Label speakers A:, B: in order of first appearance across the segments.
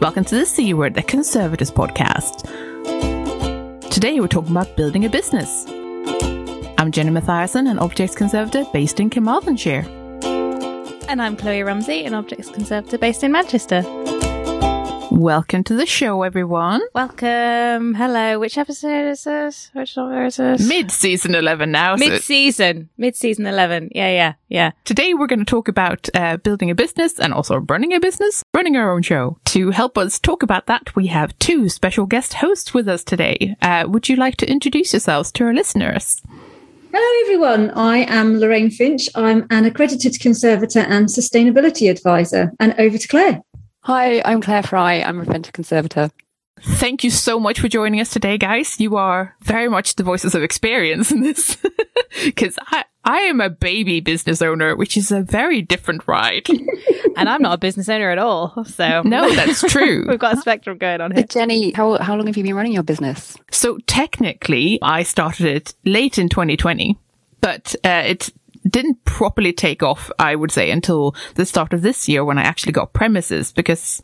A: Welcome to the C Word, the Conservators podcast. Today we're talking about building a business. I'm Jenny Mathiasen, an Objects Conservator based in Carmarthenshire.
B: And I'm Kloe Rumsey, an Objects Conservator based in Manchester.
A: Welcome to the show, everyone.
B: Welcome. Hello. Which episode is this? Which number is this?
A: Mid season 11 now.
B: Mid season. Mid season 11. Yeah, yeah, yeah.
A: Today we're going to talk about uh, building a business and also running a business, running our own show. To help us talk about that, we have two special guest hosts with us today. Uh, would you like to introduce yourselves to our listeners?
C: Hello, everyone. I am Lorraine Finch. I'm an accredited conservator and sustainability advisor. And over to Claire.
D: Hi, I'm Claire Fry. I'm a Preventive Conservator.
A: Thank you so much for joining us today, guys. You are very much the voices of experience in this. Because I, I am a baby business owner, which is a very different ride.
B: And I'm not a business owner at all. So
A: No, that's true.
B: We've got a spectrum going on here.
D: But Jenny, how, how long have you been running your business?
A: So technically, I started it late in 2020, but uh, it didn't properly take off, I would say, until the start of this year when I actually got premises because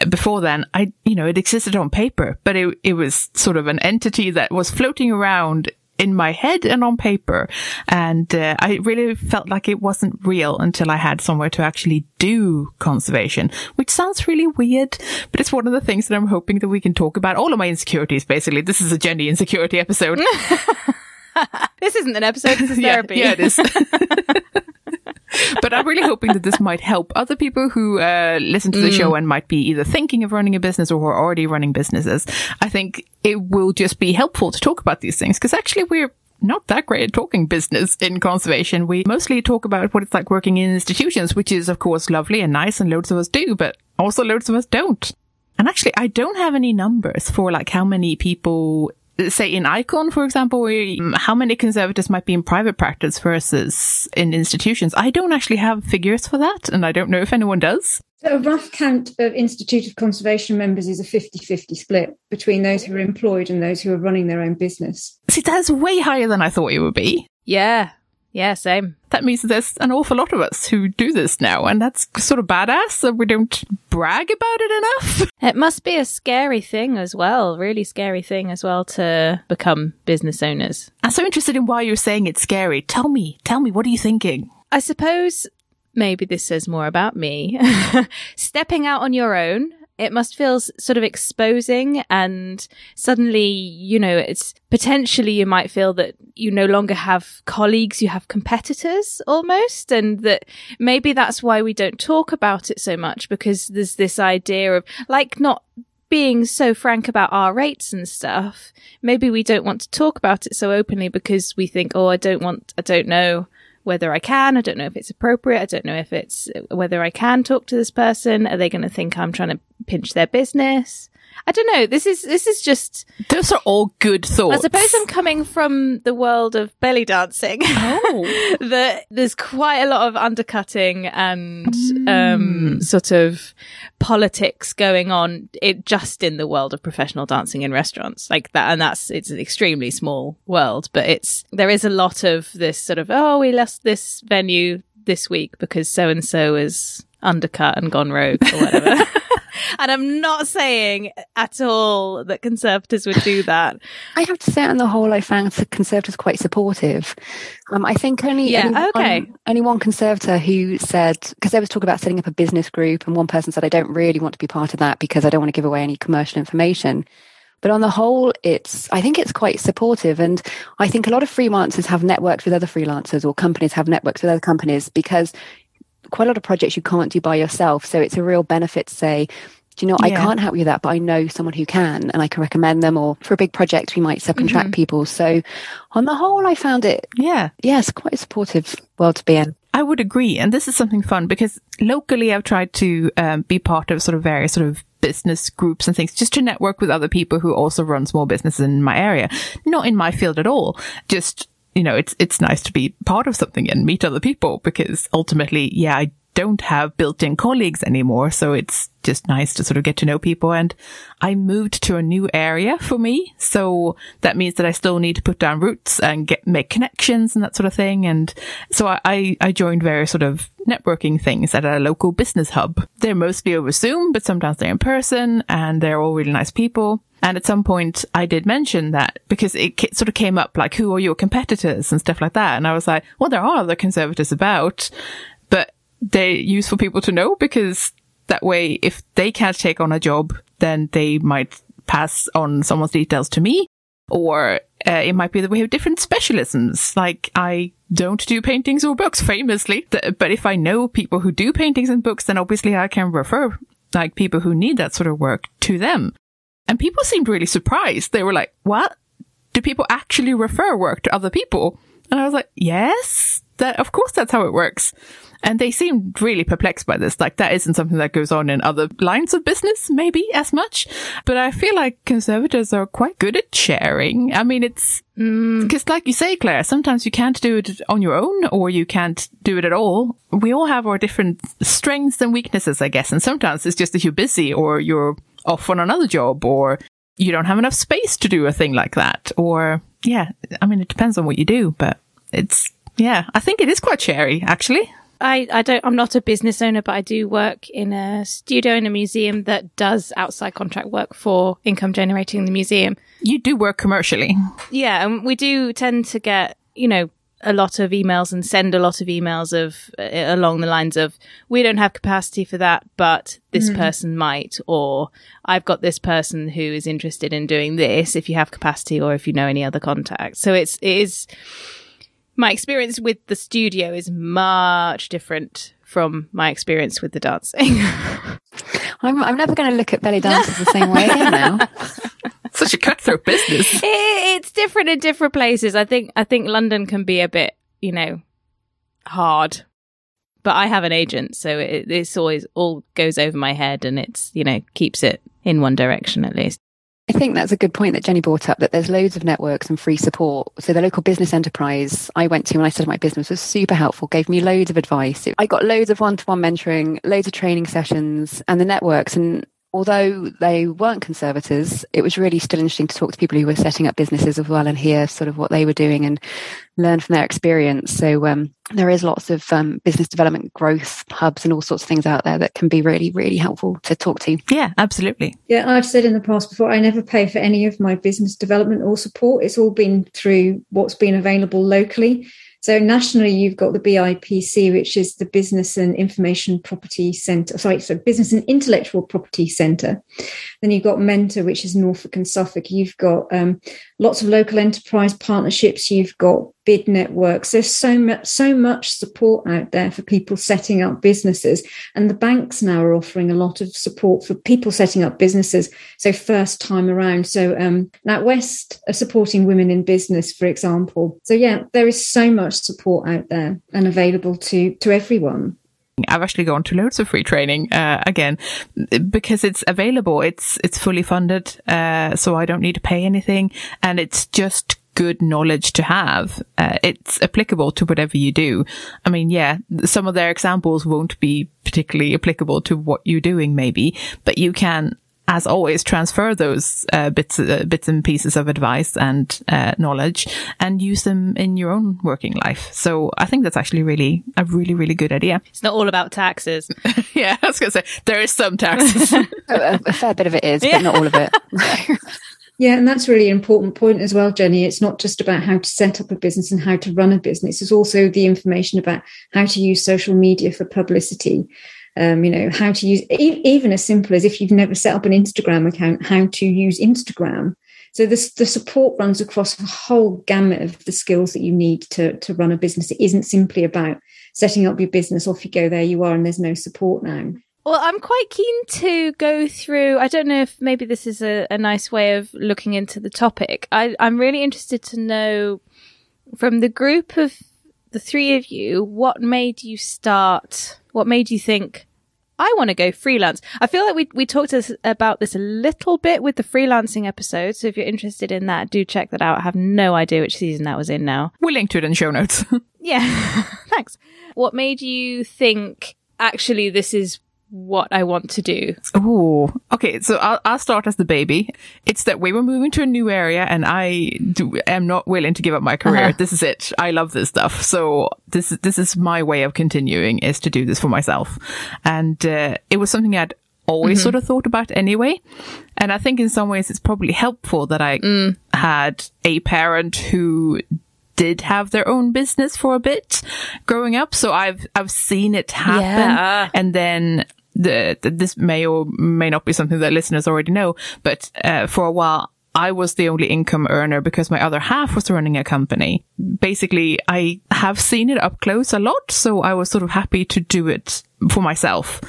A: uh, before then, I, you know, it existed on paper, but it, it was sort of an entity that was floating around in my head and on paper. And uh, I really felt like it wasn't real until I had somewhere to actually do conservation, which sounds really weird, but it's one of the things that I'm hoping that we can talk about. All of my insecurities, basically. This is a Jenny insecurity episode.
B: This isn't an episode, this is
A: yeah,
B: therapy.
A: yeah, it is. but I'm really hoping that this might help other people who uh, listen to the
B: Mm.
A: show and might be either thinking of running a business or who are already running businesses. I think it will just be helpful to talk about these things because actually we're not that great at talking business in conservation. We mostly talk about what it's like working in institutions, which is of course lovely and nice and loads of us do, but also loads of us don't. And actually, I don't have any numbers for like how many people, say in Icon, for example, we- um, how many conservators might be in private practice versus in institutions. I don't actually have figures for that, and I don't know if anyone does.
C: So a rough count of Institute of Conservation members is a 50 50 split between those who are employed and those who are running their own business.
A: See, that's way higher than I thought it would be.
B: Yeah. Yeah, same.
A: That means there's an awful lot of us who do this now, and that's sort of badass that we don't brag about it enough.
B: It must be a scary thing as well, really scary thing as well to become business owners.
A: I'm so interested in why you're saying it's scary. Tell me, tell me, what are you thinking?
B: I suppose maybe this says more about me. Stepping out on your own, it must feel sort of exposing and suddenly, you know, it's potentially you might feel that you no longer have colleagues, you have competitors almost. And that maybe that's why we don't talk about it so much because there's this idea of like not being so frank about our rates and stuff, maybe we don't want to talk about it so openly because we think, oh, I don't want, I don't know whether I can. I don't know if it's appropriate. I don't know if it's whether I can talk to this person. Are they going to think I'm trying to pinch their business? I don't know. This is this is just.
A: Those are all good thoughts.
B: I suppose I'm coming from the world of belly dancing.
A: Oh.
B: that there's quite a lot of undercutting and
A: Hmm.
B: um, sort of politics going on it just in the world of professional dancing in restaurants like that and that's it's an extremely small world but it's there is a lot of this sort of oh we lost this venue this week because so and so is undercut and gone rogue or whatever and i'm not saying at all that conservatives would do that
D: I have to say, on the whole, I found the Conservatives quite supportive. Um, I think only,
B: Yeah,
D: only,
B: okay.
D: one, only one Conservator who said, because there was talk about setting up a business group, and one person said, I don't really want to be part of that because I don't want to give away any commercial information. But on the whole, it's, I think it's quite supportive. And I think a lot of freelancers have networked with other freelancers or companies have networks with other companies because quite a lot of projects you can't do by yourself. So it's a real benefit to say, do you know, I can't help you with that, but I know someone who can and I can recommend them. Or for a big project, we might subcontract people. So on the whole, I found it,
A: yeah.
D: yes, quite a supportive world to be in.
A: I would agree. And this is something fun because locally I've tried to um, be part of sort of various sort of business groups and things just to network with other people who also run small businesses in my area. Not in my field at all. Just, you know, it's, it's nice to be part of something and meet other people because ultimately, yeah, I don't have built-in colleagues anymore. So it's just nice to sort of get to know people. And I moved to a new area for me. So that means that I still need to put down roots and get, make connections and that sort of thing. And so I, I joined various sort of networking things at a local business hub. They're mostly over Zoom, but sometimes they're in person and they're all really nice people. And at some point I did mention that because it sort of came up like, who are your competitors and stuff like that. And I was like, well, there are other conservatives about, they're useful people to know because that way, if they can't take on a job, then they might pass on someone's details to me. Or uh, it might be that we have different specialisms. Like I don't do paintings or books famously, but if I know people who do paintings and books, then obviously I can refer like people who need that sort of work to them. And people seemed really surprised. They were like, what? Do people actually refer work to other people? And I was like, yes, that, of course that's how it works. And they seemed really perplexed by this. Like that isn't something that goes on in other lines of business, maybe as much. But I feel like conservators are quite good at sharing. I mean, it's because, mm. like you say, Claire, sometimes you can't do it on your own or you can't do it at all. We all have our different strengths and weaknesses, I guess. And sometimes it's just that you're busy or you're off on another job or you don't have enough space to do a thing like that. Or, yeah, I mean, it depends on what you do, but it's, yeah, I think it is quite cherry, actually.
B: I, I don't, I'm not a business owner, but I do work in a studio in a museum that does outside contract work for income generating in the museum.
A: You do work commercially.
B: Yeah. And we do tend to get, you know, a lot of emails and send a lot of emails of uh, along the lines of we don't have capacity for that but this mm. person might or i've got this person who is interested in doing this if you have capacity or if you know any other contacts so it's it is my experience with the studio is much different from my experience with the dancing
D: I'm, I'm never going to look at belly dancers the same way again now
A: such a cutthroat business.
B: It, it's different in different places. I think I think London can be a bit, you know, hard. But I have an agent, so it, it's always all goes over my head, and it's you know keeps it in one direction at least.
D: I think that's a good point that Jenny brought up that there's loads of networks and free support. So the local business enterprise I went to when I started my business was super helpful, gave me loads of advice. I got loads of one-to-one mentoring, loads of training sessions and the networks and although they weren't conservators, it was really still interesting to talk to people who were setting up businesses as well and hear sort of what they were doing and learn from their experience. So um, there is lots of um, business development growth hubs and all sorts of things out there that can be really, really helpful to talk to.
A: Yeah, absolutely.
C: Yeah, I've said in the past before, I never pay for any of my business development or support. It's all been through what's been available locally. So nationally, you've got the BIPC, which is the Business and Information Property Centre. Sorry, so Business and Intellectual Property Centre. Then you've got Mentor, which is Norfolk and Suffolk. You've got um, lots of local enterprise partnerships. You've got bid networks. There's so much, so much support out there for people setting up businesses. And the banks now are offering a lot of support for people setting up businesses. So first time around. So um, NatWest are supporting women in business, for example. So yeah, there is so much support out there and available to, to everyone.
A: I've actually gone to loads of free training uh, again because it's available. It's it's fully funded, uh, so I don't need to pay anything, and it's just good knowledge to have. Uh, it's applicable to whatever you do. I mean, yeah, some of their examples won't be particularly applicable to what you're doing, maybe, but you can, as always, transfer those uh, bits, uh, bits and pieces of advice and uh, knowledge and use them in your own working life. So I think that's actually really a really, really good idea.
B: It's not all about taxes.
A: yeah, I was going to say there is some taxes.
D: a, a, fair bit of it is, yeah. but not all of it.
C: Yeah, and that's really important point as well, Jenny. It's not just about how to set up a business and how to run a business. It's also the information about how to use social media for publicity. Um, you know, how to use even as simple as if you've never set up an Instagram account, how to use Instagram. So this, the support runs across a whole gamut of the skills that you need to, to run a business. It isn't simply about setting up your business, off you go, there you are, and there's no support now.
B: Well, I'm quite keen to go through. I don't know if maybe this is a, a nice way of looking into the topic. I, I'm really interested to know from the group of the three of you, what made you start? What made you think, I want to go freelance? I feel like we, we talked about this a little bit with the freelancing episode. So if you're interested in that, do check that out. I have no idea which season that was in now.
A: We'll link to it in show notes.
B: yeah. Thanks. What made you think actually, this is what I want to do.
A: Oh, okay. So I'll, I'll start as the baby. It's that we were moving to a new area and I do, am not willing to give up my career.
B: Uh-huh.
A: This is it. I love this stuff. So this is, this is my way of continuing is to do this for myself. And, uh, it was something I'd always
B: Mm-hmm.
A: sort of thought about anyway. And I think in some ways it's probably helpful that I
B: Mm.
A: had a parent who did have their own business for a bit growing up. So I've, I've seen it happen.
B: Yeah.
A: And then the, this may or may not be something that listeners already know, but, uh, for a while, I was the only income earner because my other half was running a company. Basically, I have seen it up close a lot. So I was sort of happy to do it for myself,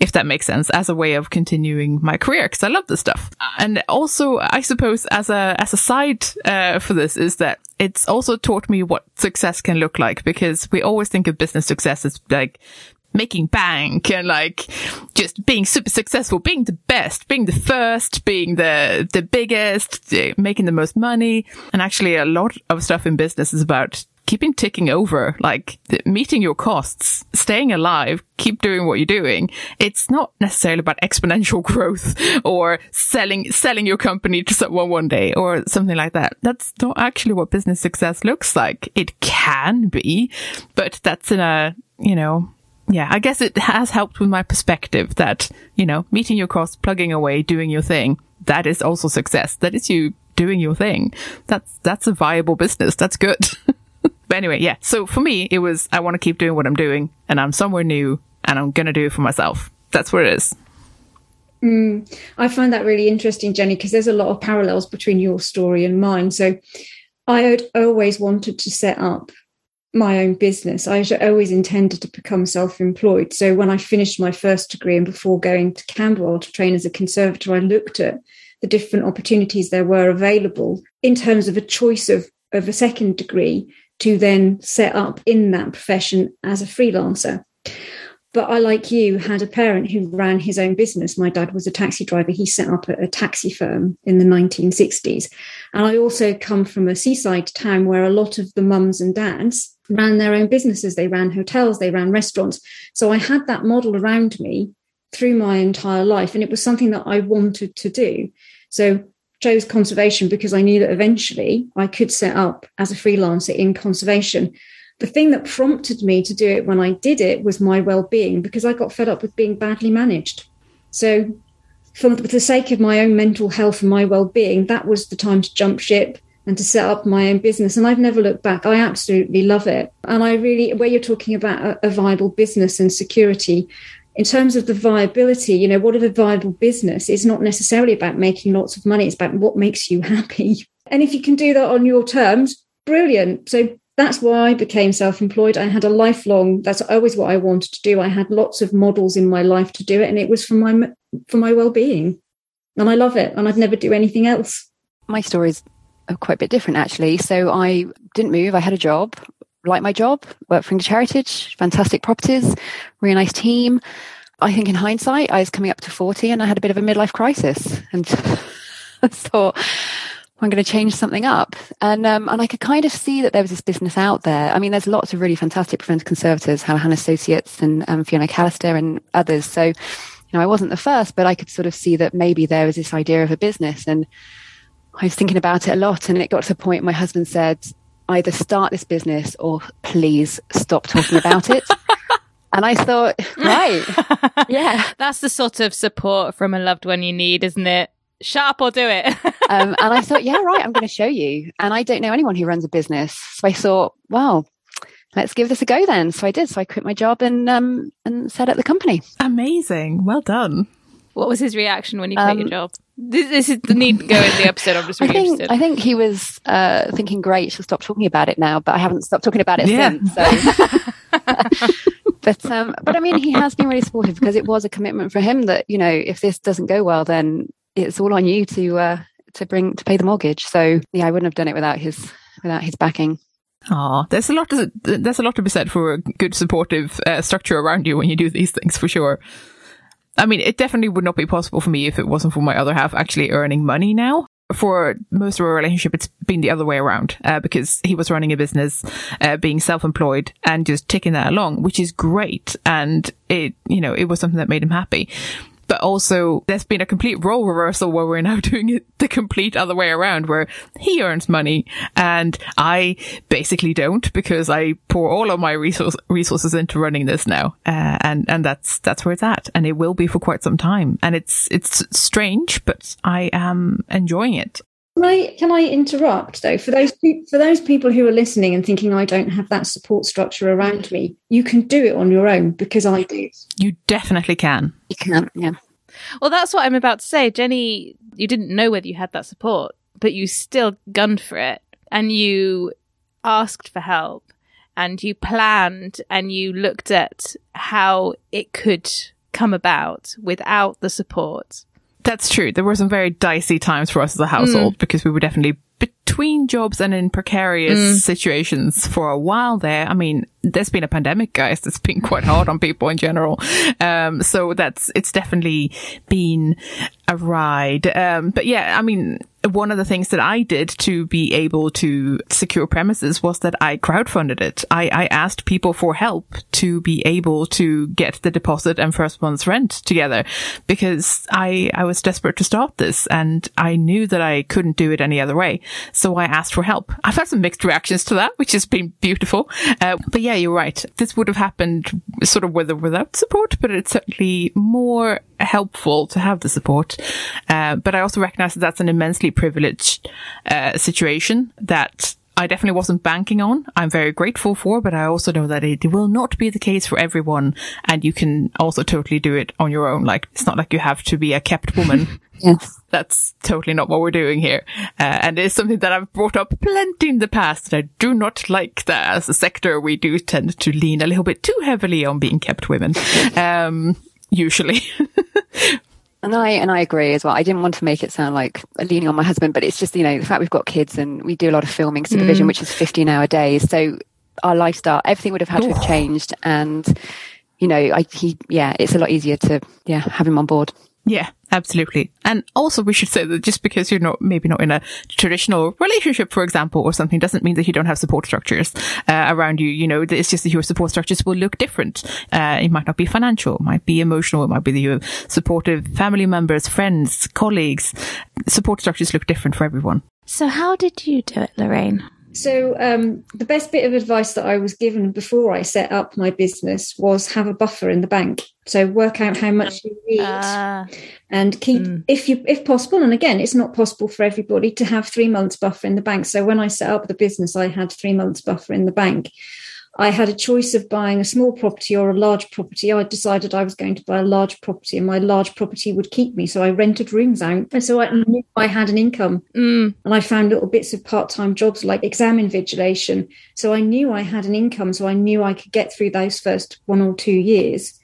A: if that makes sense, as a way of continuing my career because I love this stuff. And also, I suppose as a as a side uh, for this is that it's also taught me what success can look like because we always think of business success as like making bank and like just being super successful, being the best, being the first, being the the biggest, making the most money. And actually, a lot of stuff in business is about keeping ticking over, like meeting your costs, staying alive, keep doing what you're doing. It's not necessarily about exponential growth or selling, selling your company to someone one day or something like that. That's not actually what business success looks like. It can be, but that's in a, you know, yeah, I guess it has helped with my perspective that, you know, meeting your costs, plugging away, doing your thing. That is also success. That is you doing your thing. That's, that's a viable business. That's good. but anyway, yeah. So for me, it was, I want to keep doing what I'm doing and I'm somewhere new and I'm going to do it for myself. That's what it is.
C: Mm, I find that really interesting, Jenny, because there's a lot of parallels between your story and mine. So I had always wanted to set up my own business. I always intended to become self employed. So when I finished my first degree and before going to Camberwell to train as a conservator, I looked at the different opportunities there were available in terms of a choice of, of a second degree to then set up in that profession as a freelancer. But I, like you, had a parent who ran his own business. My dad was a taxi driver. He set up a, a taxi firm in the 1960s. And I also come from a seaside town where a lot of the mums and dads ran their own businesses. They ran hotels, they ran restaurants. So I had that model around me through my entire life. And it was something that I wanted to do. So chose conservation because I knew that eventually I could set up as a freelancer in conservation. The thing that prompted me to do it when I did it was my well-being because I got fed up with being badly managed. So for the sake of my own mental health and my well-being, that was the time to jump ship and to set up my own business. And I've never looked back. I absolutely love it. And I really, where you're talking about a, a viable business and security, in terms of the viability, you know, what is a viable business is not necessarily about making lots of money. It's about what makes you happy. And if you can do that on your terms, brilliant. So that's why I became self-employed. I had a lifelong, that's always what I wanted to do. I had lots of models in my life to do it. And it was for my, for my well-being. And I love it. And I'd never do anything else.
D: My stories are quite a bit different actually. So I didn't move. I had a job, like my job, worked for English Heritage, fantastic properties, really nice team. I think in hindsight, I was coming up to 40 and I had a bit of a midlife crisis and I thought, I'm going to change something up. And, um, and I could kind of see that there was this business out there. I mean, there's lots of really fantastic preventive conservators, Hannah Associates and um, Fiona Callister and others. So, you know, I wasn't the first, but I could sort of see that maybe there was this idea of a business and I was thinking about it a lot. And it got to the point my husband said, either start this business or please stop talking about it. and I thought, right. yeah.
B: That's the sort of support from a loved one you need, isn't it? Shut up or do it.
D: um, and I thought, yeah, right, I'm going to show you. And I don't know anyone who runs a business. So I thought, wow, let's give this a go then. So I did. So I quit my job and, um, and set up the company.
A: Amazing. Well done.
B: what was his reaction when you quit
D: Um,
B: your job? This, this is the need to go in the episode. I'm just
D: I
B: really
D: think,
B: interested.
D: I think he was, uh, thinking, great, she'll stop talking about it now, but I haven't stopped talking about it
A: Yeah.
D: since. So. but, um, but I mean, he has been really supportive because it was a commitment for him that, you know, if this doesn't go well, then it's all on you to, uh, to bring, to pay the mortgage. So yeah, I wouldn't have done it without his, without his backing.
A: Oh, there's a lot to, there's a lot to be said for a good supportive uh, structure around you when you do these things for sure. I mean, it definitely would not be possible for me if it wasn't for my other half actually earning money now. For most of our relationship, it's been the other way around uh, because he was running a business, uh, being self-employed, and just ticking that along, which is great. And it, you know, it was something that made him happy but also there's been a complete role reversal where we're now doing it the complete other way around where he earns money and I basically don't because I pour all of my resource, resources into running this now. Uh, and, and that's, that's where it's at. And it will be for quite some time. And it's, it's strange, but I am enjoying it.
C: Can I, can I interrupt though? For those for those people who are listening and thinking I don't have that support structure around me, you can do it on your own because I do.
A: You definitely can.
D: You can, yeah.
B: Well, that's what I'm about to say, Jenny. You didn't know whether you had that support, but you still gunned for it, and you asked for help, and you planned, and you looked at how it could come about without the support.
A: That's true. There were some very dicey times for us as a household mm. because we were definitely between jobs and in precarious mm. situations for a while there. I mean, there's been a pandemic, guys. That's been quite hard on people in general. Um, so that's, it's definitely been a ride. Um, but yeah, I mean, one of the things that I did to be able to secure premises was that I crowdfunded it. I, I asked people for help to be able to get the deposit and first month's rent together because I, I was desperate to start this and I knew that I couldn't do it any other way. So I asked for help. I've had some mixed reactions to that, which has been beautiful. Uh, but yeah, you're right. This would have happened sort of with or without support, but it's certainly more helpful to have the support. Uh, but I also recognize that that's an immensely privileged uh, situation that I definitely wasn't banking on. I'm very grateful for, but I also know that it will not be the case for everyone. And you can also totally do it on your own. Like, it's not like you have to be a kept woman.
D: yes.
A: That's totally not what we're doing here. Uh, and it's something that I've brought up plenty in the past. And I do not like that as a sector. We do tend to lean a little bit too heavily on being kept women. Um, usually.
D: And I and I agree as well. I didn't want to make it sound like leaning on my husband, but it's just you know the fact we've got kids and we do a lot of filming supervision, mm. which is fifteen hour days. So our lifestyle, everything would have had Ooh. to have changed, and you know, I he yeah, it's a lot easier to yeah have him on board.
A: Yeah, absolutely. And also we should say that just because you're not, maybe not in a traditional relationship, for example, or something doesn't mean that you don't have support structures uh, around you. You know, it's just that your support structures will look different. Uh, it might not be financial, it might be emotional, it might be your supportive family members, friends, colleagues. Support structures look different for everyone.
B: So how did you do it, Lorraine?
C: So, um, the best bit of advice that I was given before I set up my business was have a buffer in the bank. So, work out how much you need uh, and keep, mm. if you, if possible. And again, it's not possible for everybody to have three months buffer in the bank. So, when I set up the business, I had three months buffer in the bank. I had a choice of buying a small property or a large property. I decided I was going to buy a large property and my large property would keep me. So I rented rooms out. And so I knew I had an income. Mm. And I found little bits of part time jobs like exam invigilation. So I knew I had an income. So I knew I could get through those first one or two years.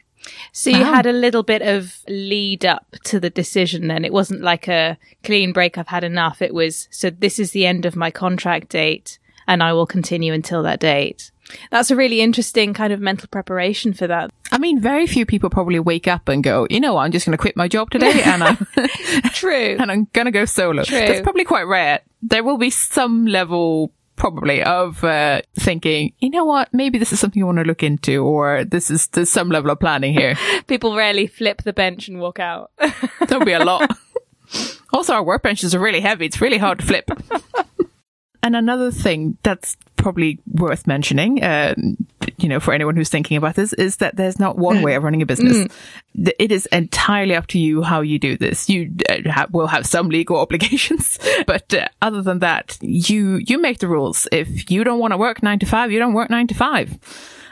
B: So you had a little bit of lead up to the decision then. It wasn't like a clean break, I've had enough. It was, so this is the end of my contract date and I will continue until that date. That's a really interesting kind of mental preparation for that.
A: I mean, very few people probably wake up and go, you know what, I'm just going to quit my job today and I'm
B: true,
A: and I'm going to go solo. True. That's probably quite rare. There will be some level probably of uh, thinking, you know what, maybe this is something you want to look into, or this is there's some level of planning here.
B: People rarely flip the bench and walk out.
A: There'll be a lot. also, our workbenches are really heavy. It's really hard to flip. And another thing that's probably worth mentioning, uh, you know, for anyone who's thinking about this, is that there's not one way of running a business. Mm. It is entirely up to you how you do this. You uh, will have some legal obligations, but uh, other than that, you you make the rules. If you don't want to work nine to five, you don't work nine to five.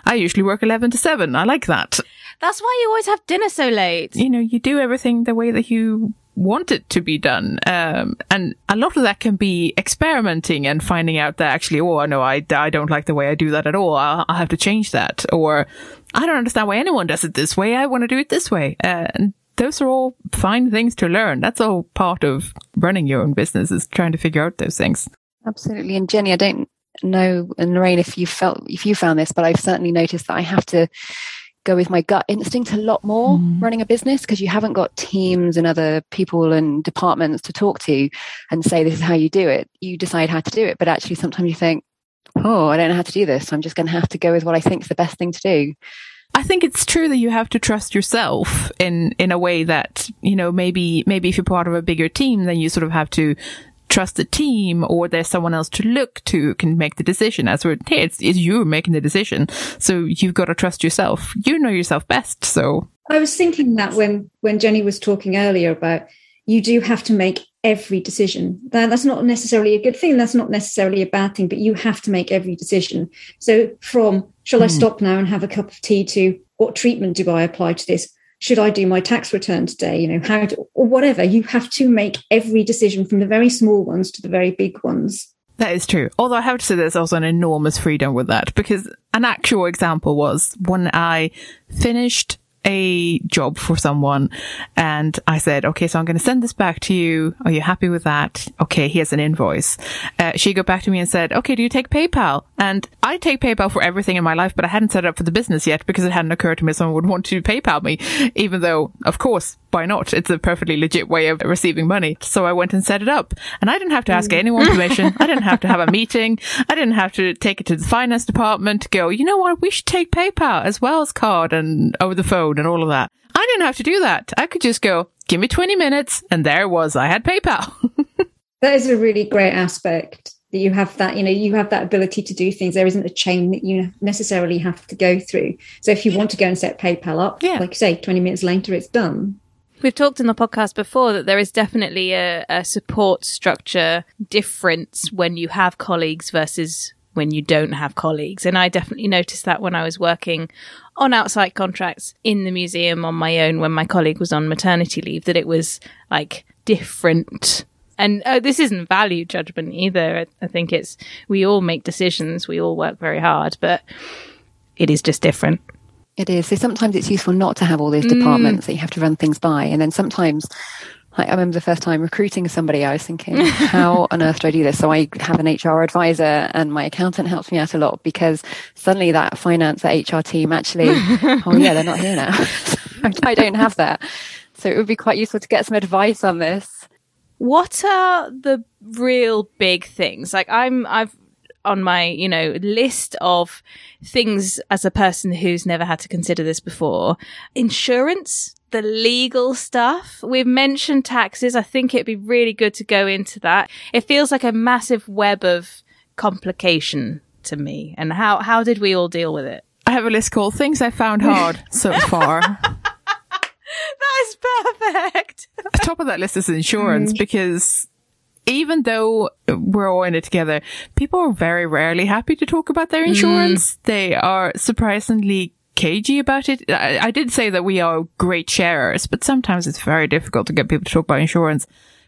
A: I usually work eleven to seven. I like that.
B: That's why you always have dinner so late.
A: You know, you do everything the way that you want it to be done. Um, and a lot of that can be experimenting and finding out that actually, oh, no, I, I don't like the way I do that at all. I'll, I'll have to change that. Or I don't understand why anyone does it this way. I want to do it this way. Uh, and those are all fine things to learn. That's all part of running your own business is trying to figure out those things.
D: Absolutely. And Jenny, I don't know, and Lorraine, if you felt, if you found this, but I've certainly noticed that I have to go with my gut instinct a lot more mm. running a business because you haven't got teams and other people and departments to talk to and say this is how you do it. You decide how to do it but actually sometimes you think oh i don't know how to do this. I'm just going to have to go with what i think is the best thing to do.
A: I think it's true that you have to trust yourself in in a way that you know maybe maybe if you're part of a bigger team, then you sort of have to trust the team or there's someone else to look to who can make the decision. As we're, hey, it's, it's you making the decision. So you've got to trust yourself. You know yourself best. So
C: I was thinking that when, when Jenny was talking earlier about you do have to make every decision. That, that's not necessarily a good thing. That's not necessarily a bad thing, but you have to make every decision. So from shall mm. I hmm. stop now and have a cup of tea to what treatment do I apply to this? Should I do my tax return today? You know, how to, or whatever. You have to make every decision from the very small ones to the very big ones.
A: That is true. Although I have to say there's also an enormous freedom with that because an actual example was when I finished a job for someone and I said, okay, so I'm going to send this back to you. Are you happy with that? Okay, here's an invoice. Uh, she got back to me and said, okay, do you take PayPal? And I take PayPal for everything in my life, but I hadn't set it up for the business yet because it hadn't occurred to me someone would want to PayPal me, even though, of course, why not? It's a perfectly legit way of receiving money. So I went and set it up and I didn't have to ask mm. anyone permission. I didn't have to have a meeting. I didn't have to take it to the finance department to go, you know what? We should take PayPal as well as card and over the phone and all of that. I didn't have to do that. I could just go, give me 20 minutes. And there it was. I had PayPal.
C: that is a really great aspect that you have that you know you have that ability to do things there isn't a chain that you necessarily have to go through so if you want to go and set paypal up yeah. like you say 20 minutes later it's done
B: We've talked in the podcast before that there is definitely a, a, support structure difference when you have colleagues versus when you don't have colleagues. And I definitely noticed that when I was working on outside contracts in the museum on my own when my colleague was on maternity leave, that it was like different. And uh, this isn't value judgment either. I, I think it's, we all make decisions, we all work very hard, but it is just different.
D: It is. So sometimes it's useful not to have all those departments mm. that you have to run things by. And then sometimes, like, I remember the first time recruiting somebody, I was thinking, how on earth do I do this? So I have an HR advisor and my accountant helps me out a lot because suddenly that finance, that HR team actually, oh yeah, they're not here now. I don't have that. So it would be quite useful to get some advice on this.
B: What are the real big things? Like I'm, I've on my, you know, list of things as a person who's never had to consider this before. Insurance, the legal stuff. We've mentioned taxes. I think it'd be really good to go into that. It feels like a massive web of complication to me. And how, how did we all deal with it?
A: I have a list called things I found hard so far.
B: that is perfect.
A: The top of that list is insurance mm. because even though we're all in it together, people are very rarely happy to talk about their insurance. Mm. They are surprisingly cagey about it. I, I, did say that we are great sharers, but sometimes it's very difficult to get people to talk about insurance.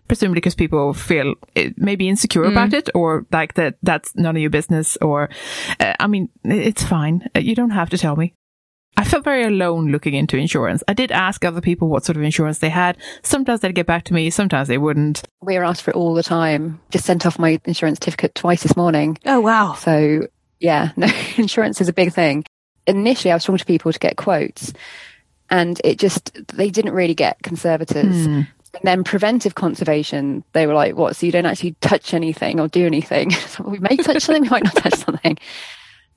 A: Presumably because people feel it, maybe insecure mm. about it or like that that's none of your business or, uh, I mean, it's fine. You don't have to tell me. I felt very alone looking into insurance. I did ask other people what sort of insurance they had. Sometimes they'd get back to me, sometimes they wouldn't.
D: We are asked for it all the time. Just sent off my insurance certificate twice this morning.
B: Oh, wow.
D: So, yeah, no, insurance is a big thing. Initially, I was talking to people to get quotes, and it just, they didn't really get conservators. Hmm. And then preventive conservation, they were like, what? So you don't actually touch anything or do anything? we may touch something, we might not touch something.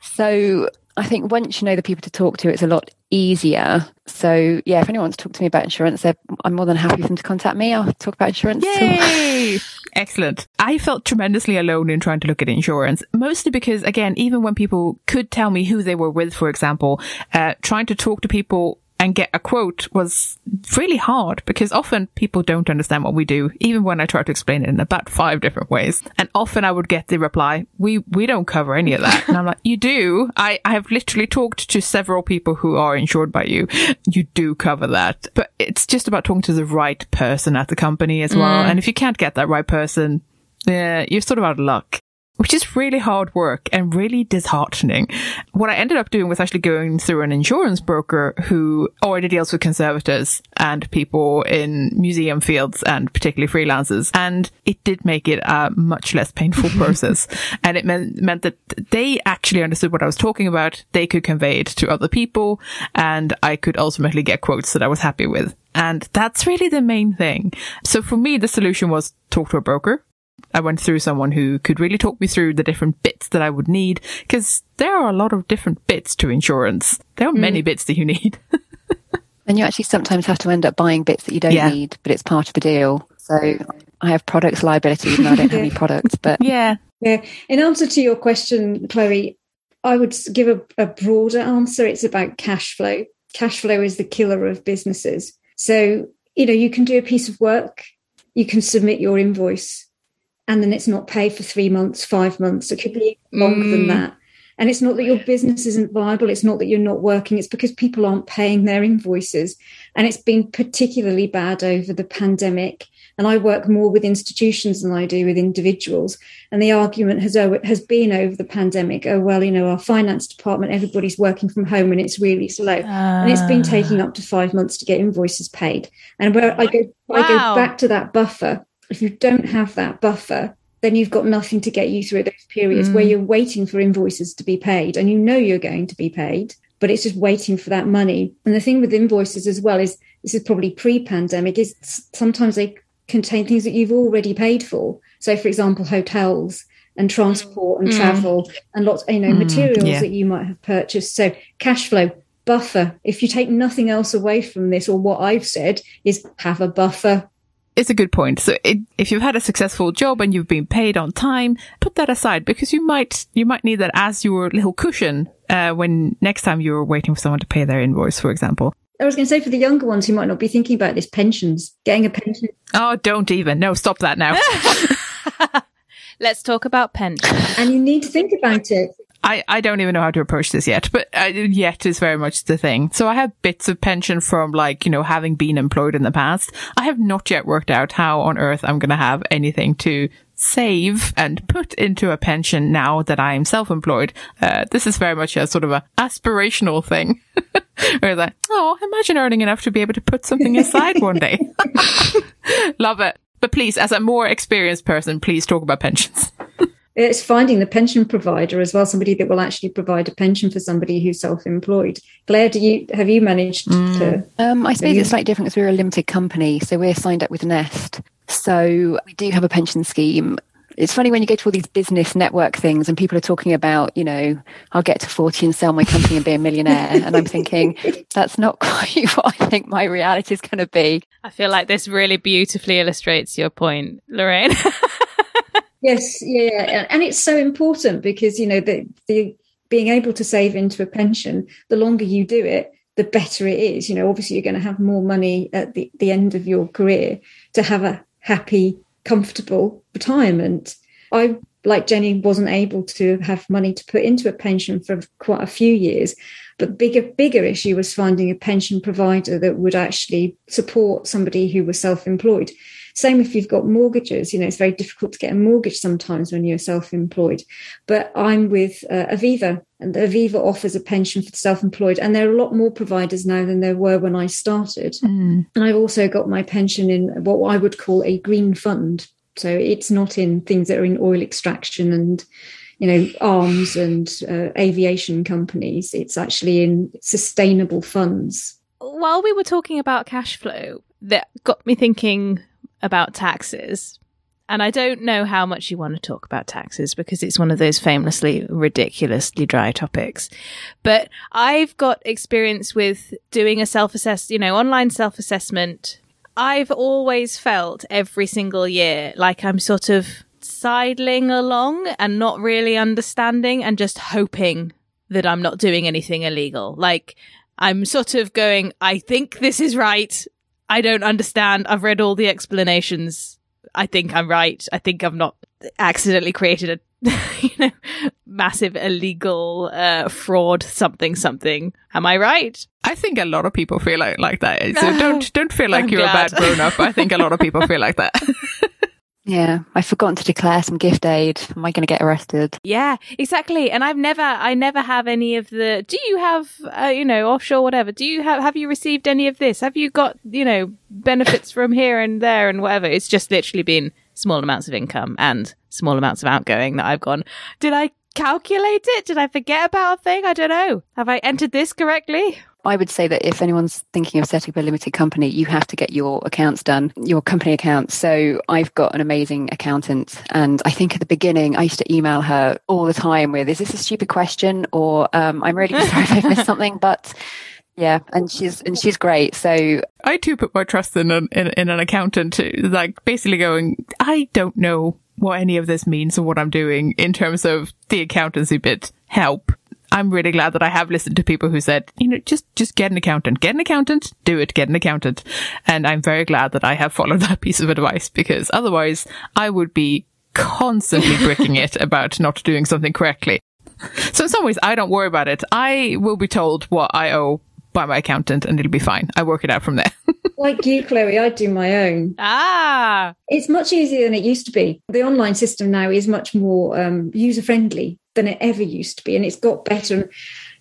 D: So I think once you know the people to talk to, it's a lot easier. So yeah, if anyone wants to talk to me about insurance, I'm more than happy for them to contact me. I'll talk about insurance.
A: Yay! Excellent. I felt tremendously alone in trying to look at insurance, mostly because again, even when people could tell me who they were with, for example, uh, trying to talk to people and get a quote was really hard because often people don't understand what we do, even when I try to explain it in about five different ways. And often I would get the reply, we, we don't cover any of that. and I'm like, you do? I, I have literally talked to several people who are insured by you. You do cover that. But it's just about talking to the right person at the company as well. Mm. And if you can't get that right person, yeah, you're sort of out of luck. Which is really hard work and really disheartening. What I ended up doing was actually going through an insurance broker who already deals with conservators and people in museum fields and particularly freelancers. And it did make it a much less painful process. and it meant, meant that they actually understood what I was talking about. They could convey it to other people and I could ultimately get quotes that I was happy with. And that's really the main thing. So for me, the solution was talk to a broker I went through someone who could really talk me through the different bits that I would need because there are a lot of different bits to insurance. There are mm. many bits that you need.
D: and you actually sometimes have to end up buying bits that you don't yeah. need, but it's part of the deal. So I have products liability even though I don't have any products, but
A: yeah.
C: Yeah. In answer to your question, Kloe, I would give a, a broader answer. It's about cash flow. Cash flow is the killer of businesses. So, you know, you can do a piece of work, you can submit your invoice and then it's not paid for three months, five months. It could be longer mm. than that. And it's not that your business isn't viable. It's not that you're not working. It's because people aren't paying their invoices. And it's been particularly bad over the pandemic. And I work more with institutions than I do with individuals. And the argument has has been over the pandemic. Oh well, you know, our finance department, everybody's working from home, and it's really slow. Uh. And it's been taking up to five months to get invoices paid. And where I go, wow. I go back to that buffer if you don't have that buffer, then you've got nothing to get you through those periods mm. where you're waiting for invoices to be paid and you know you're going to be paid, but it's just waiting for that money. And the thing with invoices as well is this is probably pre pandemic, is sometimes they contain things that you've already paid for. So, for example, hotels and transport and mm. travel and lots, you know, mm, materials yeah. that you might have purchased. So, cash flow, buffer. If you take nothing else away from this, or what I've said is have a buffer
A: it's a good point. So it, if you've had a successful job and you've been paid on time, put that aside because you might you might need that as your little cushion uh, when next time you're waiting for someone to pay their invoice, for example.
C: I was going to say for the younger ones who might not be thinking about this, pensions, getting a pension.
A: Oh, don't even. No, stop that now.
B: Let's talk about pensions.
C: And you need to think about it.
A: I, I don't even know how to approach this yet, but uh, yet is very much the thing. So I have bits of pension from like, you know, having been employed in the past. I have not yet worked out how on earth I'm going to have anything to save and put into a pension now that I am self-employed. Uh, this is very much a sort of a aspirational thing. Where like, oh, imagine earning enough to be able to put something aside one day. Love it. But please, as a more experienced person, please talk about pensions.
C: It's finding the pension provider as well, somebody that will actually provide a pension for somebody who's self-employed. Claire, do you have you managed mm. to?
D: Um, I suppose it's slightly different because we're a limited company, so we're signed up with Nest. So we do have a pension scheme. It's funny when you go to all these business network things and people are talking about, you know, I'll get to 40 and sell my company and be a millionaire. and I'm thinking, that's not quite what I think my reality is going to be.
B: I feel like this really beautifully illustrates your point, Lorraine.
C: yes, yeah, and it's so important because you know the the being able to save into a pension, the longer you do it, the better it is. You know, obviously you're going to have more money at the, the end of your career to have a happy, comfortable retirement. I like Jenny wasn't able to have money to put into a pension for quite a few years. But bigger bigger issue was finding a pension provider that would actually support somebody who was self-employed. Same if you've got mortgages, you know, it's very difficult to get a mortgage sometimes when you're self employed. But I'm with uh, Aviva, and Aviva offers a pension for the self employed. And there are a lot more providers now than there were when I started. Mm. And I've also got my pension in what I would call a green fund. So it's not in things that are in oil extraction and you know arms and uh, aviation companies it's actually in sustainable funds
B: while we were talking about cash flow that got me thinking about taxes. And I don't know how much you want to talk about taxes because it's one of those famously ridiculously dry topics. But I've got experience with doing a self assess, you know, online self assessment. I've always felt every single year like I'm sort of sidling along and not really understanding and just hoping that I'm not doing anything illegal. Like I'm sort of going, I think this is right. I don't understand. I've read all the explanations. I think I'm right. I think I've not accidentally created a you know massive illegal uh, fraud something something. Am I right?
A: I think a lot of people feel like like that. So don't don't feel like I'm you're glad. a bad grown up. I think a lot of people feel like that.
D: Yeah, I've forgotten to declare some gift aid. Am I going to get arrested?
B: Yeah, exactly. And I've never, I never have any of the. Do you have, uh, you know, offshore whatever? Do you have? Have you received any of this? Have you got, you know, benefits from here and there and whatever? It's just literally been small amounts of income and small amounts of outgoing that I've gone. Did I calculate it? Did I forget about a thing? I don't know. Have I entered this correctly?
D: I would say that if anyone's thinking of setting up a limited company, you have to get your accounts done, your company accounts. So I've got an amazing accountant. And I think at the beginning, I used to email her all the time with, is this a stupid question? Or um, I'm really sorry if I've missed something. But yeah, and she's and she's great. So
A: I too put my trust in an in, in an accountant, too, like basically going, I don't know what any of this means and what I'm doing in terms of the accountancy bit. Help. I'm really glad that I have listened to people who said, you know, just, just get an accountant, get an accountant, do it, get an accountant. And I'm very glad that I have followed that piece of advice because otherwise I would be constantly bricking it about not doing something correctly. So in some ways, I don't worry about it. I will be told what I owe by my accountant and it'll be fine. I work it out from there.
C: like you, Kloe, I do my own.
B: Ah,
C: It's much easier than it used to be. The online system now is much more um, user friendly than it ever used to be, and it's got better.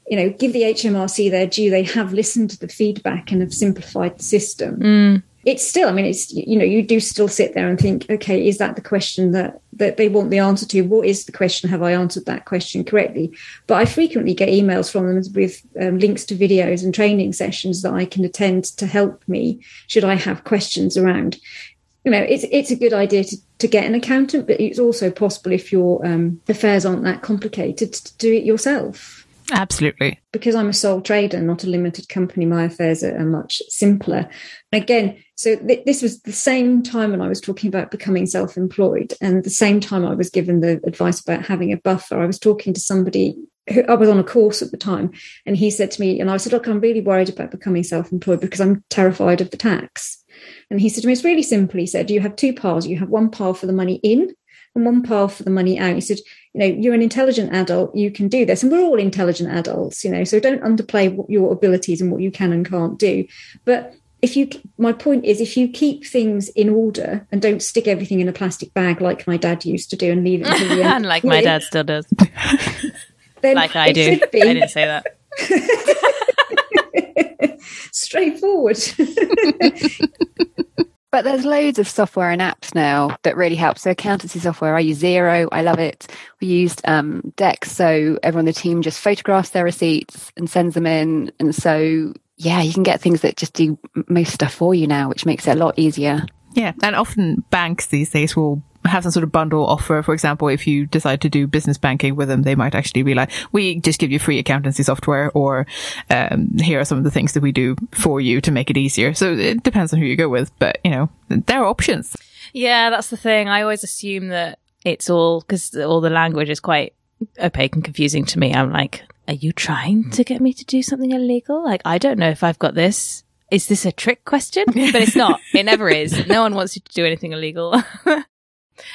C: You know, give the HMRC their due. They have listened to the feedback and have simplified the system. It's still, I mean, it's you know, you do still sit there and think, okay, is that the question that that they want the answer to? What is the question? Have I answered that question correctly? But I frequently get emails from them with um, links to videos and training sessions that I can attend to help me should I have questions around you know, it's it's a good idea to, to get an accountant, but it's also possible if your um, affairs aren't that complicated to do it yourself.
A: Absolutely.
C: Because I'm a sole trader, not a limited company, my affairs are, much simpler. Again, so th- this was the same time when I was talking about becoming self-employed, and the same time I was given the advice about having a buffer. I was talking to somebody who I was on a course at the time, and he said to me, and I said, "Look, I'm really worried about becoming self-employed because I'm terrified of the tax." And he said to me, It's really simple. He said, You have two piles. You have one pile for the money in and one pile for the money out. He said, You know, you're an intelligent adult. You can do this. And we're all intelligent adults, you know, so don't underplay what your abilities and what you can and can't do. But if you, my point is, if you keep things in order and don't stick everything in a plastic bag like my dad used to do and leave it until the end,
B: and like my dad still does,
C: then
B: like I do. I didn't say that.
C: straightforward.
D: But there's loads of software and apps now that really help. So accountancy software, I use Xero. I love it. We used um, Dext, so everyone on the team just photographs their receipts and sends them in. And so, yeah, you can get things that just do most stuff for you now, which makes it a lot easier.
A: Yeah, and often banks these days will have some sort of bundle offer. For example, if you decide to do business banking with them, they might actually be like, we just give you free accountancy software or, um, here are some of the things that we do for you to make it easier. So it depends on who you go with, but you know, there are options.
B: Yeah, that's the thing. I always assume that it's all because all the language is quite opaque and confusing to me. I'm like, are you trying to get me to do something illegal? Like, I don't know if I've got this. Is this a trick question? But it's not. It never is. No one wants you to do anything illegal.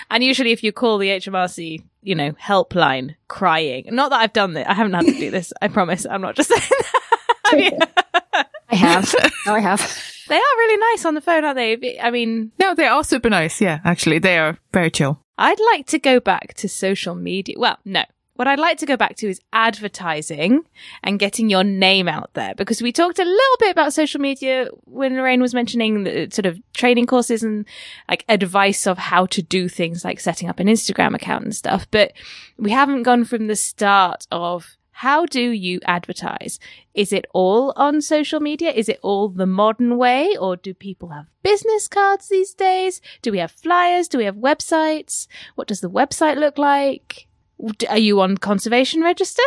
B: and usually, if you call the HMRC, you know, helpline crying, not that I've done this, I haven't had to do this. I promise. I'm not just saying that. I mean,
D: I have. no, I have.
B: they are really nice on the phone, aren't they? I mean,
A: No, they are super nice. Yeah, actually, they are very chill.
B: I'd like to go back to social media. Well, no. What I'd like to go back to is advertising and getting your name out there because we talked a little bit about social media when Lorraine was mentioning the sort of training courses and like advice of how to do things like setting up an Instagram account and stuff. But we haven't gone from the start of how do you advertise? Is it all on social media? Is it all the modern way? Or do people have business cards these days? Do we have flyers? Do we have websites? What does the website look like? Are you on conservation register?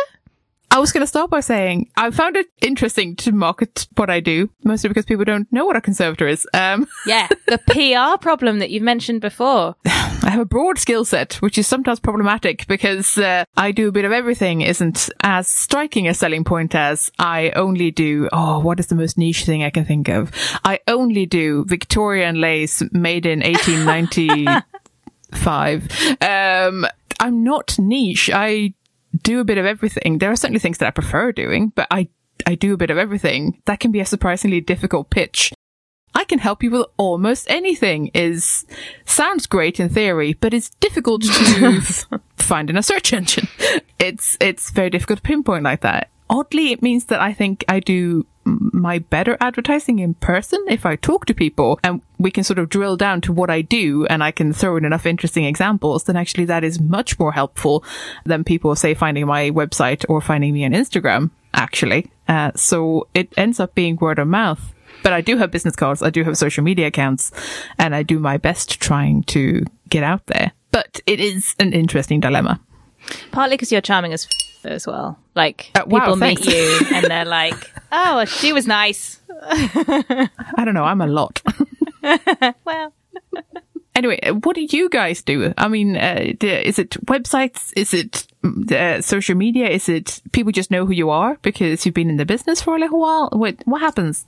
A: I was going to start by saying I found it interesting to market what I do, mostly because people don't know what a conservator is. Um,
B: Yeah, the PR problem that you've mentioned before.
A: I have a broad skill set, which is sometimes problematic because uh, I do a bit of everything isn't as striking a selling point as I only do, oh, what is the most niche thing I can think of? I only do Victorian lace made in 1895. um, I'm not niche. I do a bit of everything. There are certainly things that I prefer doing, but I, I do a bit of everything. That can be a surprisingly difficult pitch. I can help you with almost anything is sounds great in theory, but it's difficult to find in a search engine. It's, it's very difficult to pinpoint like that. Oddly, it means that I think I do my better advertising in person if I talk to people and we can sort of drill down to what I do and I can throw in enough interesting examples, then actually that is much more helpful than people say finding my website or finding me on Instagram, actually. Uh, so it ends up being word of mouth. But I do have business cards, I do have social media accounts, and I do my best trying to get out there. But it is an interesting dilemma.
B: Partly because you're charming as as well. Like
A: Uh, wow,
B: people meet you and they're like, "Oh, she was nice."
A: I don't know, I'm a lot.
B: Well,
A: Anyway, uh, what do you guys do? I mean, uh, is it websites? Is it mm, uh, social media? Is it people just know who you are because you've been in the business for a little while? What what happens?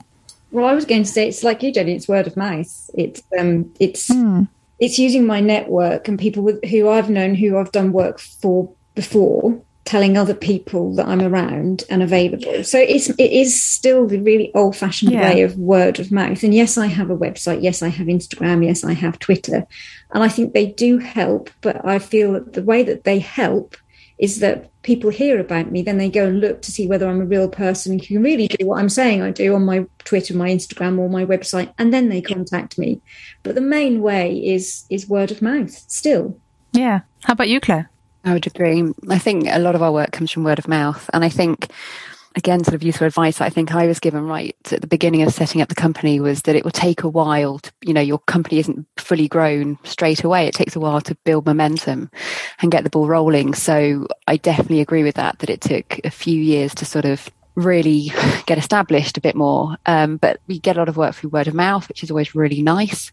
C: Well, I was going to say it's like you, Jenny. It's word of mouth. It's um, it's it's using my network and people with, who I've known, who I've done work for before, telling other people that I'm around and available. So it's it is still the really old fashioned
A: Yeah.
C: way of word of mouth. And yes, I have a website. Yes, I have Instagram. Yes, I have Twitter, and I think they do help. But I feel that the way that they help is that people hear about me, then they go and look to see whether I'm a real person who can really do what I'm saying I do on my Twitter, my Instagram, or my website, and then they contact me. But the main way is is word of mouth still.
A: Yeah. How about you, Claire?
D: I would agree. I think a lot of our work comes from word of mouth. And I think, again, sort of useful advice I think I was given right at the beginning of setting up the company was that it will take a while to, you know, your company isn't fully grown straight away. It takes a while to build momentum and get the ball rolling. So I definitely agree with that, that it took a few years to sort of really get established a bit more. Um, but we get a lot of work through word of mouth, which is always really nice.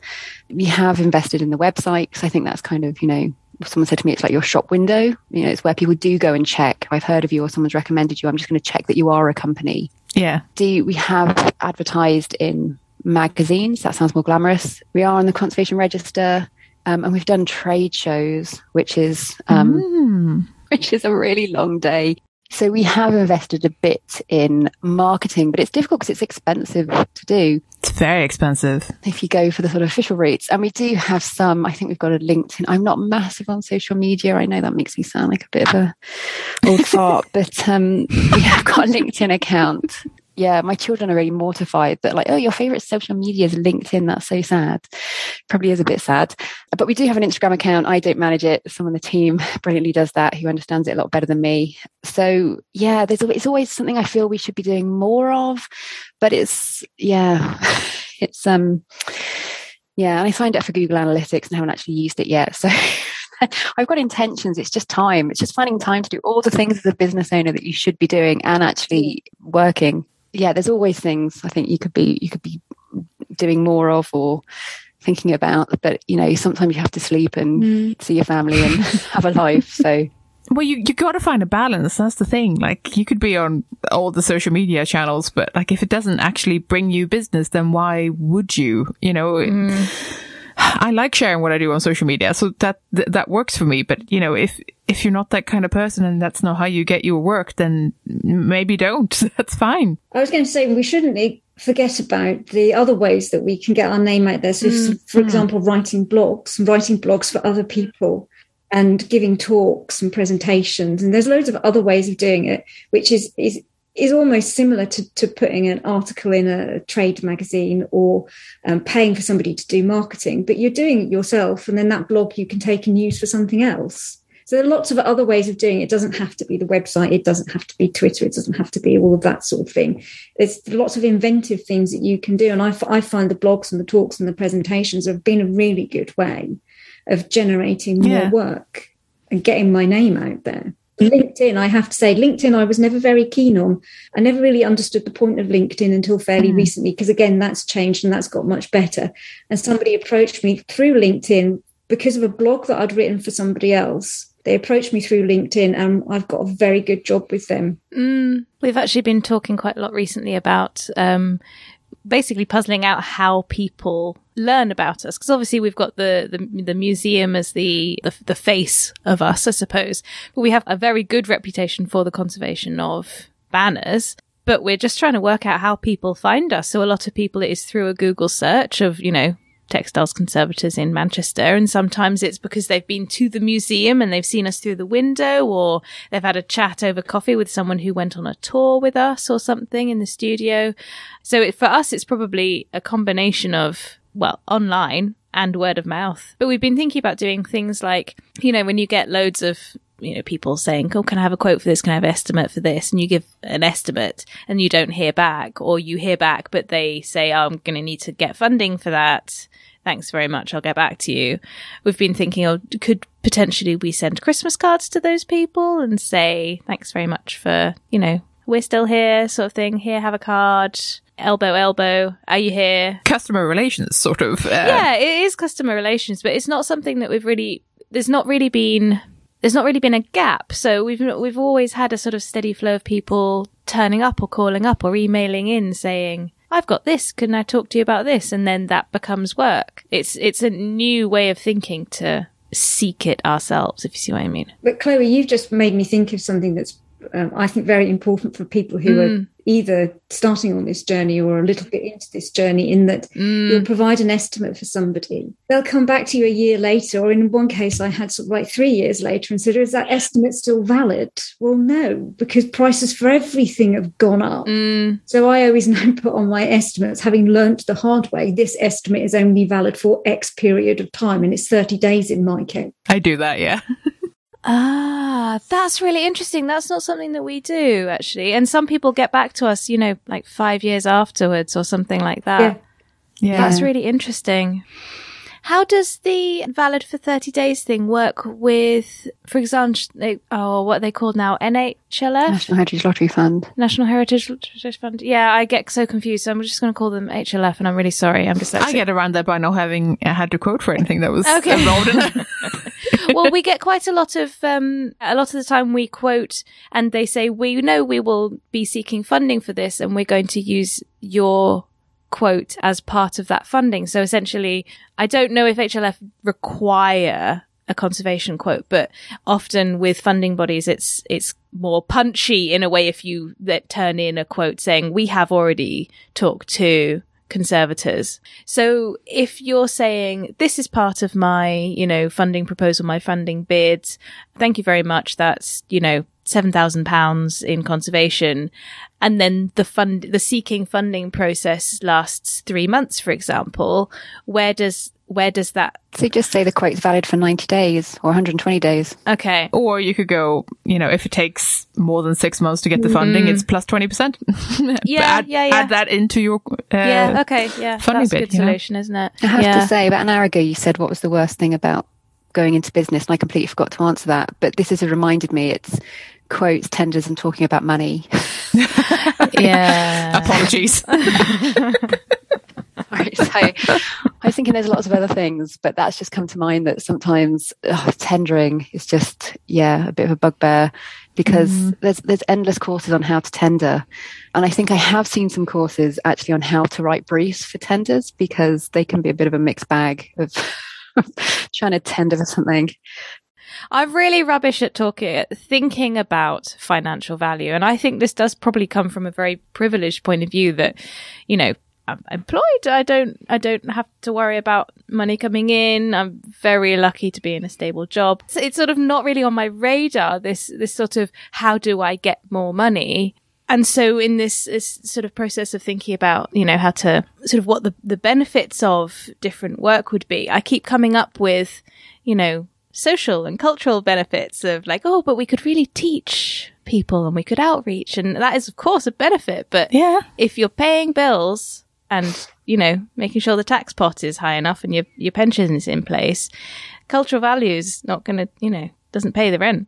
D: We have invested in the website because I think that's kind of, you know, someone said to me it's like your shop window. You know it's where people do go and check. I've heard of you or someone's recommended you i'm just going to check that you are a company.
A: Yeah.
D: do we have advertised in magazines. That sounds more glamorous. We are on the conservation register um, and we've done trade shows which is um,
A: Mm.
D: which is a really long day. So we have invested a bit in marketing but it's difficult because it's expensive to do
A: very expensive.
D: if you go for the sort of official routes. And we do have some, I think we've got a LinkedIn. I'm not massive on social media. I know that makes me sound like a bit of a old fart, but um, we have got a LinkedIn account. Yeah, my children are really mortified that like, oh, your favorite social media is LinkedIn. That's so sad. Probably is a bit sad. But we do have an Instagram account. I don't manage it. Someone on the team brilliantly does that, who understands it a lot better than me. So yeah, there's it's always something I feel we should be doing more of. But it's yeah, it's um yeah, and I signed up for Google Analytics and haven't actually used it yet. So I've got intentions. It's just time. It's just finding time to do all the things as a business owner that you should be doing and actually working. Yeah, there's always things I think you could be you could be doing more of or thinking about. But you know, sometimes you have to sleep and mm. see your family and have a life. So
A: Well, you, you gotta find a balance. That's the thing. Like, you could be on all the social media channels, but like, if it doesn't actually bring you business, then why would you? You know, mm. I like sharing what I do on social media, so that, th- that works for me. But, you know, if, if you're not that kind of person and that's not how you get your work, then maybe don't. That's fine.
C: I was going to say we shouldn't forget about the other ways that we can get our name out there. So, if, mm-hmm. for example, writing blogs, and writing blogs for other people, and giving talks and presentations. And there's loads of other ways of doing it, which is is is almost similar to, to putting an article in a trade magazine or um, paying for somebody to do marketing. But you're doing it yourself, and then that blog you can take and use for something else. So there are lots of other ways of doing it. It doesn't have to be the website. It doesn't have to be Twitter. It doesn't have to be all of that sort of thing. There's lots of inventive things that you can do. And I, f- I find the blogs and the talks and the presentations have been a really good way of generating more
A: Yeah.
C: work and getting my name out there. LinkedIn, I have to say, LinkedIn, I was never very keen on. I never really understood the point of LinkedIn until fairly
A: Mm.
C: recently, because again, that's changed and that's got much better. And somebody approached me through LinkedIn because of a blog that I'd written for somebody else. They approached me through LinkedIn, and I've got a very good job with them.
B: Mm, we've actually been talking quite a lot recently about um, basically puzzling out how people learn about us because obviously we've got the, the the museum as the, the the face of us, I suppose, but we have a very good reputation for the conservation of banners. but we're just trying to work out how people find us. So a lot of people it is through a Google search of, you know, textiles conservators in Manchester. And sometimes it's because they've been to the museum and they've seen us through the window or they've had a chat over coffee with someone who went on a tour with us or something in the studio. So it, for us, it's probably a combination of, well, online and word of mouth. But we've been thinking about doing things like, you know, when you get loads of you know, people saying, Oh, can I have a quote for this? Can I have an estimate for this? And you give an estimate and you don't hear back or you hear back, but they say, oh, I'm going to need to get funding for that. Thanks very much. I'll get back to you. We've been thinking, oh, could potentially we send Christmas cards to those people and say, thanks very much for, you know, we're still here sort of thing. Here, have a card. Elbow, elbow. Are you here?
A: Customer relations, sort of. Uh...
B: Yeah, it is customer relations, but it's not something that we've really, there's not really been there's not really been a gap. So we've we've always had a sort of steady flow of people turning up or calling up or emailing in saying, "I've got this. Can I talk to you about this?" And then that becomes work. It's it's a new way of thinking to seek it ourselves, if you see what I mean.
C: But Kloe, you've just made me think of something that's um, I think very important for people who mm. are either starting on this journey or a little bit into this journey in that mm. you'll provide an estimate for somebody. They'll come back to you a year later, or in one case, I had sort of like three years later and said, Is that estimate still valid? Well, no, because prices for everything have gone up.
B: Mm.
C: So I always now put on my estimates, having learnt the hard way, this estimate is only valid for X period of time, and it's 30 days in my case.
A: I do that, yeah.
B: Ah, that's really interesting. That's not something that we do actually. And some people get back to us, you know, like five years afterwards or something like that.
C: Yeah.
B: Yeah. That's really interesting. How does the valid for 30 days thing work with, for example, they, oh, what they called now? NHLF?
D: National Heritage Lottery Fund.
B: National Heritage Lottery Fund. Yeah, I get so confused. So I'm just going to call them HLF and I'm really sorry. I'm just
A: I get around that by not having had to quote for anything that was okay. involved in it.
B: well, we get quite a lot of, um, a lot of the time we quote and they say, we know we will be seeking funding for this and we're going to use your quote as part of that funding. So essentially, I don't know if HLF require a conservation quote, but often with funding bodies, it's, it's more punchy in a way if you that turn in a quote saying, we have already talked to conservators. So if you're saying this is part of my, you know, funding proposal, my funding bids, thank you very much. That's, you know, £7,000 in conservation. And then the fund, the seeking funding process lasts three months, for example. Where does, where does that?
D: So just say the quote's valid for 90 days or 120 days.
B: Okay.
A: Or you could go, you know, if it takes more than six months to get the funding, mm. it's plus 20%.
B: yeah,
A: add,
B: yeah, yeah.
A: Add that into your, uh,
B: yeah, okay. Yeah.
A: Funding
B: That's
A: bit,
B: a good solution, know? isn't it?
D: I have
B: yeah.
D: to say, about an hour ago, you said what was the worst thing about going into business, and I completely forgot to answer that. But this has reminded me it's quotes, tenders, and talking about money.
B: yeah.
A: Apologies.
D: So I was thinking there's lots of other things, but that's just come to mind that sometimes oh, tendering is just, yeah, a bit of a bugbear because mm. there's there's endless courses on how to tender. And I think I have seen some courses actually on how to write briefs for tenders because they can be a bit of a mixed bag of trying to tender for something.
B: I'm really rubbish at talking, thinking about financial value. And I think this does probably come from a very privileged point of view that, you know, I'm employed. I don't, I don't have to worry about money coming in. I'm very lucky to be in a stable job. So it's sort of not really on my radar. This, this sort of, how do I get more money? And so in this, this sort of process of thinking about, you know, how to sort of what the, the benefits of different work would be, I keep coming up with, you know, social and cultural benefits of like, oh, but we could really teach people and we could outreach. And that is, of course, a benefit. But
A: yeah,
B: if you're paying bills and, you know, making sure the tax pot is high enough and your, your pension is in place, cultural value is not going to, you know, doesn't pay the rent.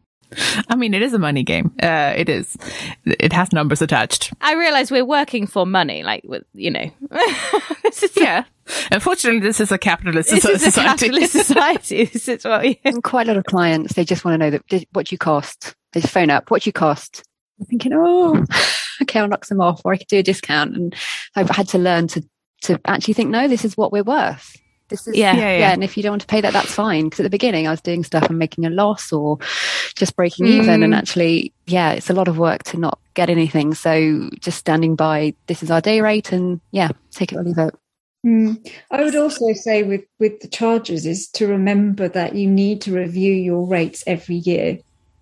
A: I mean, it is a money game. Uh, it is. It has numbers attached.
B: I realize we're working for money, like with you know.
A: yeah. Unfortunately, this is a capitalist
B: this
A: society.
B: Is a capitalist society. this is what we...
D: And quite a lot of clients, they just want to know that what you cost. They just phone up, what you cost. I'm thinking, oh, okay, I'll knock them off, or I could do a discount. And I've had to learn to to actually think, no, this is what we're worth. This is
B: Yeah.
D: yeah,
A: Yeah,
D: yeah.
A: yeah.
D: And if you don't want to pay that, that's fine. Because at the beginning, I was doing stuff and making a loss or just breaking even. And actually, yeah, it's a lot of work to not get anything. So just standing by, this is our day rate, and yeah, take it or leave it.
C: Mm. I would also say with with the charges is to remember that you need to review your rates every year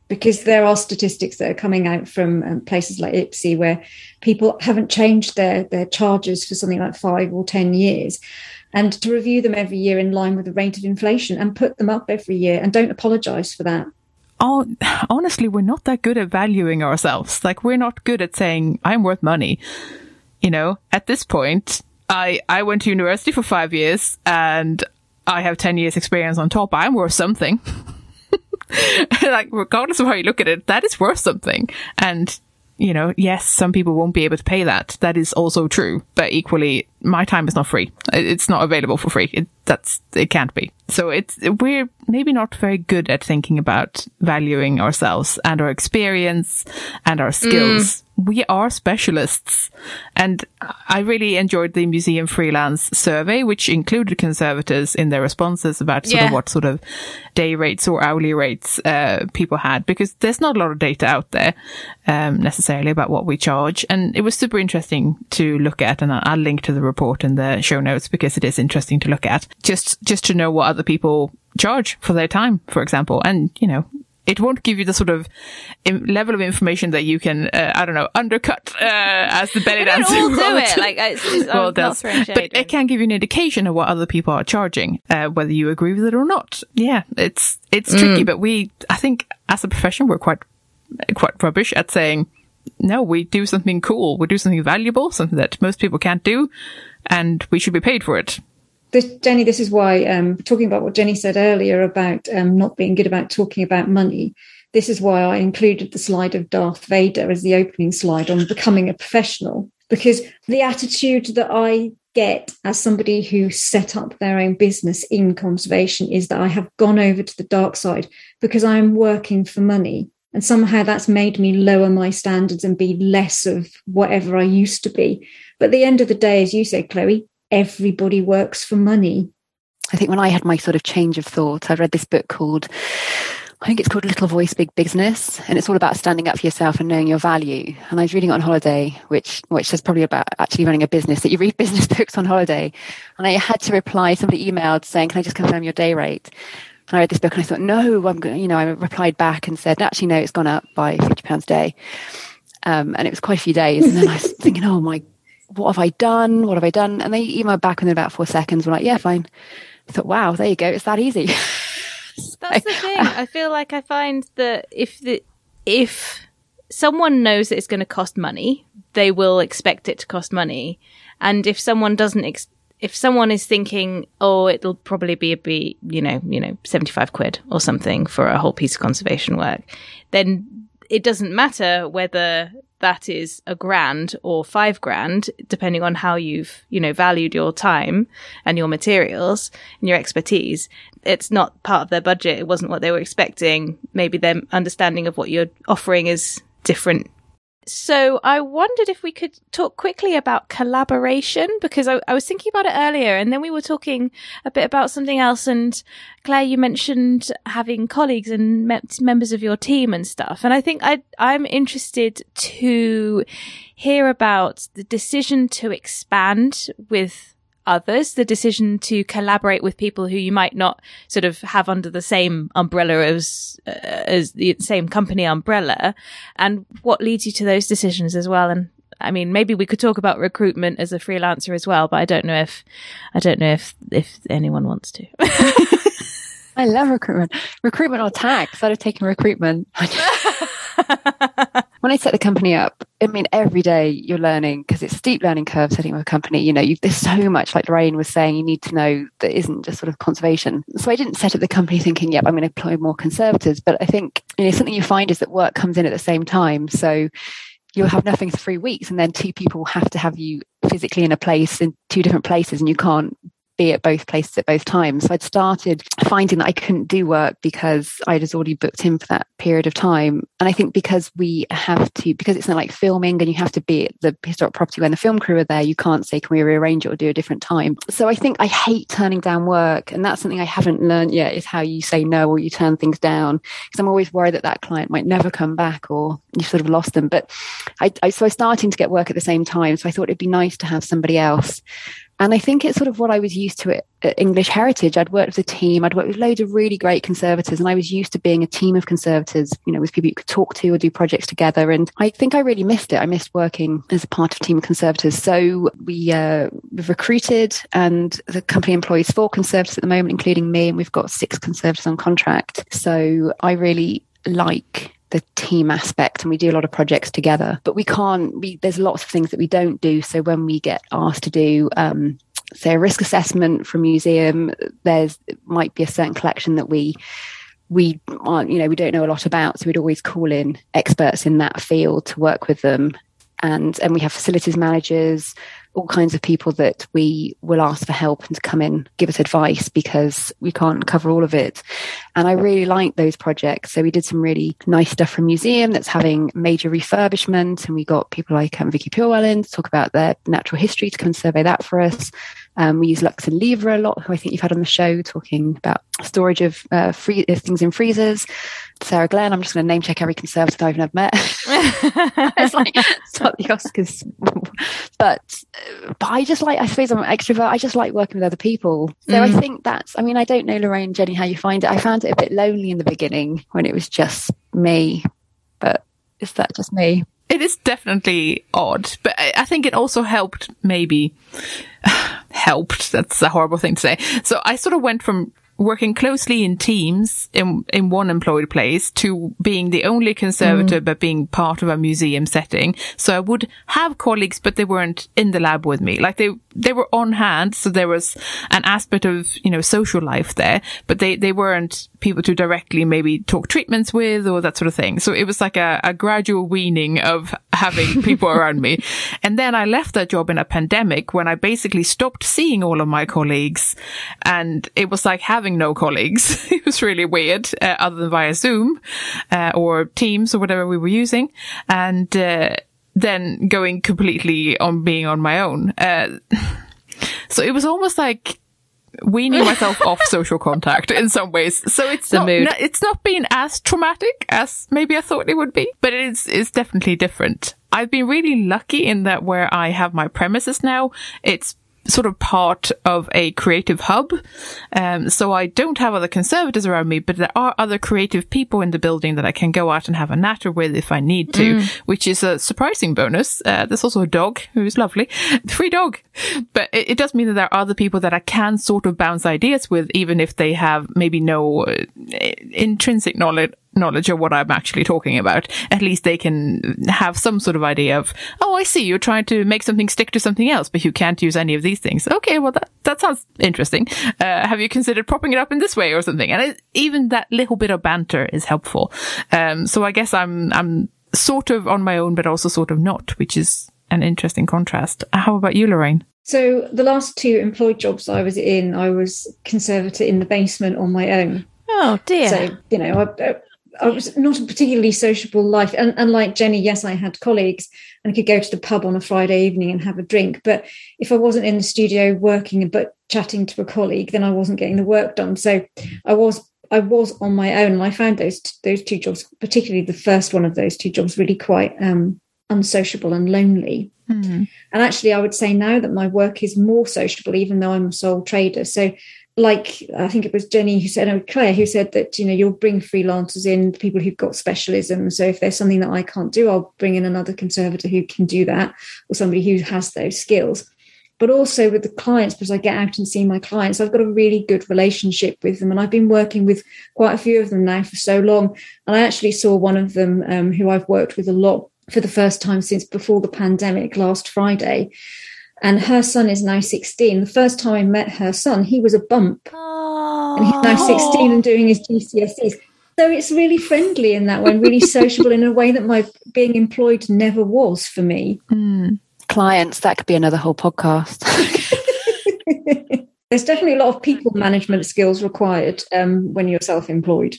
C: because there are statistics that are coming out from um, places like IPSE where people haven't changed their their charges for something like five or ten years, and to review them every year in line with the rate of inflation and put them up every year and don't apologise for that.
A: Oh, honestly, we're not that good at valuing ourselves. Like, we're not good at saying, I'm worth money. You know, at this point, I, I went to university for five years and I have 10 years experience on top. I'm worth something. like, regardless of how you look at it, that is worth something. And, you know, yes, some people won't be able to pay that. That is also true. But equally, my time is not free. It's not available for free. It, that's, it can't be. So it's, we're maybe not very good at thinking about valuing ourselves and our experience and our skills. We are specialists. And I really enjoyed the museum freelance survey, which included conservators in their responses about sort
B: Yeah.
A: of what sort of day rates or hourly rates uh, people had, because there's not a lot of data out there um, necessarily about what we charge. And it was super interesting to look at. And I'll link to the report in the show notes because it is interesting to look at just, just to know what other people charge for their time, for example. And, you know, it won't give you the sort of im- level of information that you can, uh, I don't know, undercut uh, as the belly dancer.
B: all do it. Like, it's, it's,
A: Well, does. But it can give you an indication of what other people are charging, uh, whether you agree with it or not. Yeah, it's it's tricky, but we, I think, as a profession, we're quite quite rubbish at saying, no, we do something cool, we do something valuable, something that most people can't do, and we should be paid for it.
C: this, Jenny, this is why um, talking about what Jenny said earlier about um, not being good about talking about money. This is why I included the slide of Darth Vader as the opening slide on becoming a professional, because the attitude that I get as somebody who set up their own business in conservation is that I have gone over to the dark side because I am working for money. And somehow that's made me lower my standards and be less of whatever I used to be. But at the end of the day, as you said, Kloe, everybody works for money.
D: I think when I had my sort of change of thought, I read this book called, I think it's called Little Voice, Big Business, and it's all about standing up for yourself and knowing your value. And I was reading it on holiday, which which is probably about actually running a business. That you read business books on holiday, and I had to reply. Somebody emailed saying, "Can I just confirm your day rate?" I read this book and I thought, "No, I'm going." You know, I replied back and said, "Actually, no, it's gone up by fifty pounds a day." Um, and it was quite a few days, and then I was thinking, "Oh my." What have I done? What have I done? And they emailed back within about four seconds. We're like, yeah, fine. I thought, wow, there you go. It's that easy.
B: That's the thing. I feel like I find that if the if someone knows that it's going to cost money, they will expect it to cost money. And if someone doesn't, ex- if someone is thinking, oh, it'll probably be a be, you know, you know, seventy five quid or something for a whole piece of conservation work, then it doesn't matter whether that is a grand or five grand, depending on how you've, you know, valued your time and your materials and your expertise. It's not part of their budget. It wasn't what they were expecting. Maybe their understanding of what you're offering is different. So I wondered if we could talk quickly about collaboration because I, I was thinking about it earlier and then we were talking a bit about something else. And Claire, you mentioned having colleagues and me- members of your team and stuff. And I think I, I'm interested to hear about the decision to expand with others, the decision to collaborate with people who you might not sort of have under the same umbrella as uh, as the same company umbrella, and what leads you to those decisions as well. And I mean, maybe we could talk about recruitment as a freelancer as well, but I don't know if I don't know if if anyone wants to.
D: I love recruitment. Recruitment or tax. I'd have taken recruitment. when I set the company up, I mean, every day you're learning because it's steep learning curve setting up a company. You know, you, there's so much, like Lorraine was saying, you need to know that isn't just sort of conservation. So I didn't set up the company thinking, yep, I'm going to employ more conservators. But I think, you know, something you find is that work comes in at the same time. So you'll have nothing for three weeks and then two people have to have you physically in a place in two different places and you can't be at both places at both times. So I'd started finding that I couldn't do work because I was already booked in for that period of time. And I think because we have to, because it's not like filming and you have to be at the historic property when the film crew are there, you can't say, can we rearrange it or do a different time? So I think I hate turning down work. And that's something I haven't learned yet is how you say no or you turn things down. Because I'm always worried that that client might never come back or you've sort of lost them. But I, I so I was starting to get work at the same time. So I thought it'd be nice to have somebody else and I think it's sort of what I was used to at English Heritage. I'd worked with a team, I'd worked with loads of really great conservators, and I was used to being a team of conservators, you know, with people you could talk to or do projects together. And I think I really missed it. I missed working as a part of a team of conservators. So we, uh, we've recruited, and the company employs four conservators at the moment, including me, and we've got six conservators on contract. So I really like the team aspect and we do a lot of projects together but we can't we there's lots of things that we don't do. So when we get asked to do um, say a risk assessment for a museum there's might be a certain collection that we we aren't you know we don't know a lot about. So we'd always call in experts in that field to work with them. And and we have facilities managers all kinds of people that we will ask for help and to come in, give us advice because we can't cover all of it. And I really like those projects. So we did some really nice stuff from museum that's having major refurbishment. And we got people like um, Vicky Purewal to talk about their natural history to come and survey that for us. Um, we use Lux and Lever a lot, who I think you've had on the show, talking about storage of uh, free, uh, things in freezers. Sarah Glenn, I'm just going to name check every conservative I've never met. it's like it's not the Oscars, but but I just like I suppose I'm an extrovert. I just like working with other people. So mm. I think that's. I mean, I don't know Lorraine, Jenny, how you find it. I found it a bit lonely in the beginning when it was just me, but is that just me?
A: It is definitely odd, but I think it also helped maybe helped. That's a horrible thing to say. So I sort of went from working closely in teams in in one employed place to being the only conservator mm. but being part of a museum setting. So I would have colleagues, but they weren't in the lab with me. Like they they were on hand, so there was an aspect of you know social life there, but they they weren't people to directly maybe talk treatments with or that sort of thing. So it was like a, a gradual weaning of having people around me. And then I left that job in a pandemic when I basically stopped seeing all of my colleagues, and it was like having no colleagues. it was really weird, uh, other than via Zoom uh, or Teams or whatever we were using, and uh, then going completely on being on my own. Uh, so it was almost like weaning myself off social contact in some ways. So it's the not, mood. it's not been as traumatic as maybe I thought it would be, but it is, it's definitely different. I've been really lucky in that where I have my premises now, it's sort of part of a creative hub. Um, so I don't have other conservators around me, but there are other creative people in the building that I can go out and have a natter with if I need to, mm. which is a surprising bonus. Uh, there's also a dog who's lovely, free dog, but it, it, does mean that there are other people that I can sort of bounce ideas with, even if they have maybe no uh, intrinsic knowledge knowledge of what I'm actually talking about, at least they can have some sort of idea of, oh, I see, you're trying to make something stick to something else, but you can't use any of these things. Okay, well, that, that sounds interesting. Uh, have you considered propping it up in this way or something? And it, even that little bit of banter is helpful. Um, so I guess I'm, I'm sort of on my own, but also sort of not, which is an interesting contrast. How about you, Lorraine?
C: So the last two employed jobs I was in, I was conservator in the basement on my own.
B: Oh dear!
C: So you know, I, I was not a particularly sociable life. And, and like Jenny, yes, I had colleagues and I could go to the pub on a Friday evening and have a drink. But if I wasn't in the studio working but chatting to a colleague, then I wasn't getting the work done. So I was I was on my own, and I found those those two jobs, particularly the first one of those two jobs, really quite um, unsociable and lonely. Mm-hmm. And actually, I would say now that my work is more sociable, even though I'm a sole trader. So like I think it was Jenny who said, or Claire who said that you know you'll bring freelancers in, people who've got specialism. So if there's something that I can't do, I'll bring in another conservator who can do that, or somebody who has those skills. But also with the clients, because I get out and see my clients, I've got a really good relationship with them, and I've been working with quite a few of them now for so long. And I actually saw one of them um, who I've worked with a lot for the first time since before the pandemic last Friday and her son is now 16. The first time I met her son, he was a bump. Oh. And he's now 16 and doing his GCSEs. So it's really friendly in that way, really sociable in a way that my being employed never was for me.
D: Mm. Clients, that could be another whole podcast.
C: There's definitely a lot of people management skills required um, when you're self-employed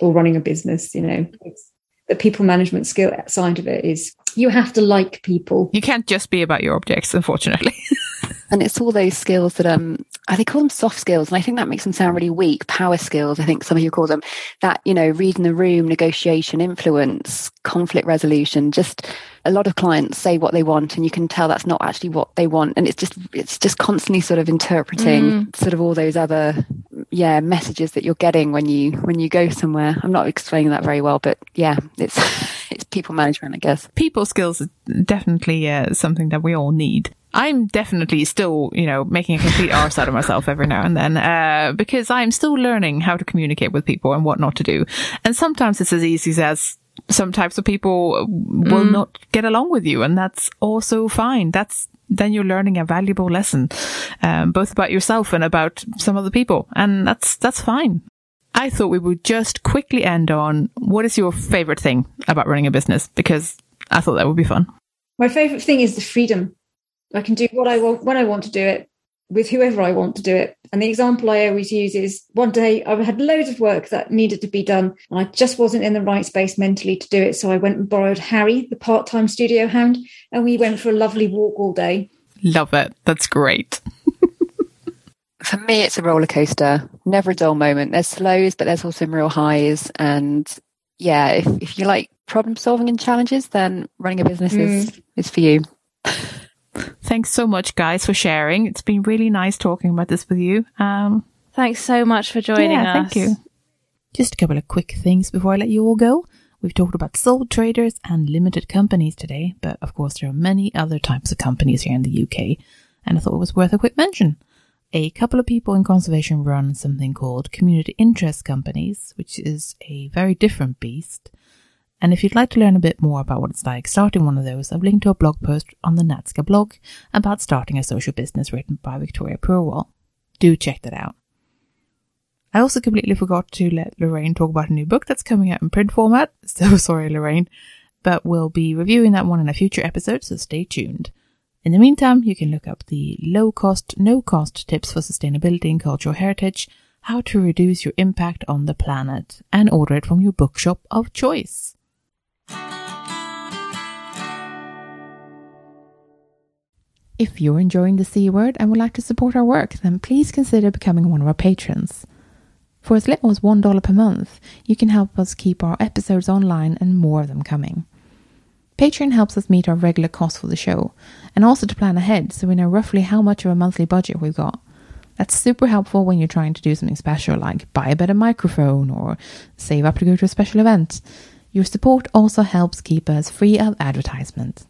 C: or running a business. You know, it's, the people management skill side of it is you have to like people.
A: You can't just be about your objects, unfortunately.
D: and it's all those skills that um I they call them soft skills, and I think that makes them sound really weak. Power skills, I think some of you call them that. You know, reading the room, negotiation, influence, conflict resolution. Just a lot of clients say what they want, and you can tell that's not actually what they want, and it's just it's just constantly sort of interpreting mm. sort of all those other yeah messages that you're getting when you when you go somewhere. I'm not explaining that very well, but yeah, it's it's people management, I guess.
A: People skills is definitely uh, something that we all need. I'm definitely still, you know, making a complete arse out of myself every now and then, uh, because I'm still learning how to communicate with people and what not to do. And sometimes it's as easy as some types of people will mm. not get along with you, and that's also fine. That's then you're learning a valuable lesson, um, both about yourself and about some other people, and that's that's fine. I thought we would just quickly end on what is your favorite thing about running a business because I thought that would be fun.
C: My favorite thing is the freedom I can do what I want when I want to do it with whoever I want to do it. And the example I always use is one day I had loads of work that needed to be done and I just wasn't in the right space mentally to do it. So I went and borrowed Harry, the part time studio hound, and we went for a lovely walk all day.
A: Love it. That's great.
D: for me, it's a roller coaster, never a dull moment. There's lows, but there's also some real highs. And yeah, if, if you like problem solving and challenges, then running a business mm. is, is for you.
A: Thanks so much, guys, for sharing. It's been really nice talking about this with you. Um,
B: Thanks so much for joining
A: yeah,
B: us.
A: Thank you. Just a couple of quick things before I let you all go. We've talked about sole traders and limited companies today, but of course there are many other types of companies here in the UK, and I thought it was worth a quick mention. A couple of people in conservation run something called community interest companies, which is a very different beast. And if you'd like to learn a bit more about what it's like starting one of those, I've linked to a blog post on the NatSCA blog about starting a social business written by Victoria Purewal. Do check that out. I also completely forgot to let Lorraine talk about a new book that's coming out in print format. So sorry, Lorraine, but we'll be reviewing that one in a future episode, so stay tuned. In the meantime, you can look up the low cost, no cost tips for sustainability and cultural heritage, how to reduce your impact on the planet, and order it from your bookshop of choice. If you're enjoying the C word and would like to support our work, then please consider becoming one of our patrons. For as little as $1 per month, you can help us keep our episodes online and more of them coming. Patreon helps us meet our regular costs for the show, and also to plan ahead so we know roughly how much of a monthly budget we've got. That's super helpful when you're trying to do something special like buy a better microphone or save up to go to a special event. Your support also helps keep us free of advertisement.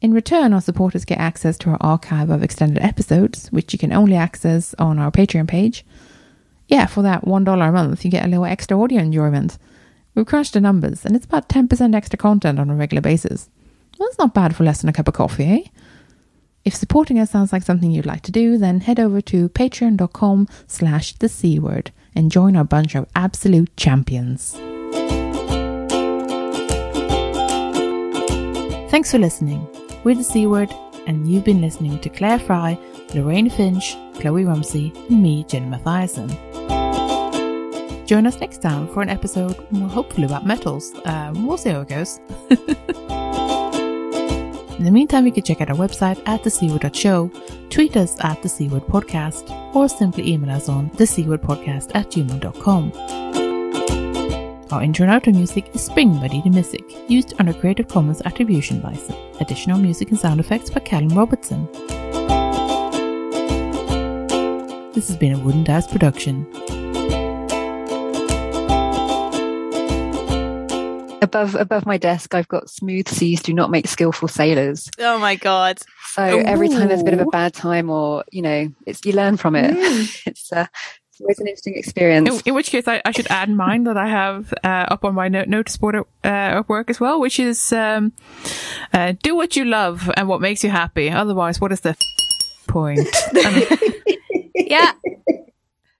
A: In return, our supporters get access to our archive of extended episodes, which you can only access on our Patreon page. Yeah, for that $1 a month, you get a little extra audio enjoyment. We've crunched the numbers, and it's about 10% extra content on a regular basis. Well, that's not bad for less than a cup of coffee, eh? If supporting us sounds like something you'd like to do, then head over to patreon.com slash the C word and join our bunch of absolute champions. Thanks for listening. We're the C Word, and you've been listening to Claire Fry, Lorraine Finch, Kloe Rumsey, and me, Jen Mathiasson. Join us next time for an episode, hopefully about metals. Um, we'll see how it goes. In the meantime, you can check out our website at thecword.show, tweet us at the Podcast, or simply email us on thecwordpodcast at gmail.com. Our intro and outro music is Spring by Didi used under Creative Commons Attribution License. Additional music and sound effects by Callum Robertson. This has been a Wooden Dice production.
D: Above above my desk, I've got smooth seas do not make skillful sailors.
B: Oh my god!
D: So Ooh. every time there's a bit of a bad time, or you know, it's you learn from it. Mm. it's uh, it's always an interesting experience.
A: In, in which case, I, I, should add mine that I have uh, up on my note, notice board at, uh, at work as well, which is um, uh, do what you love and what makes you happy. Otherwise, what is the point?
B: yeah,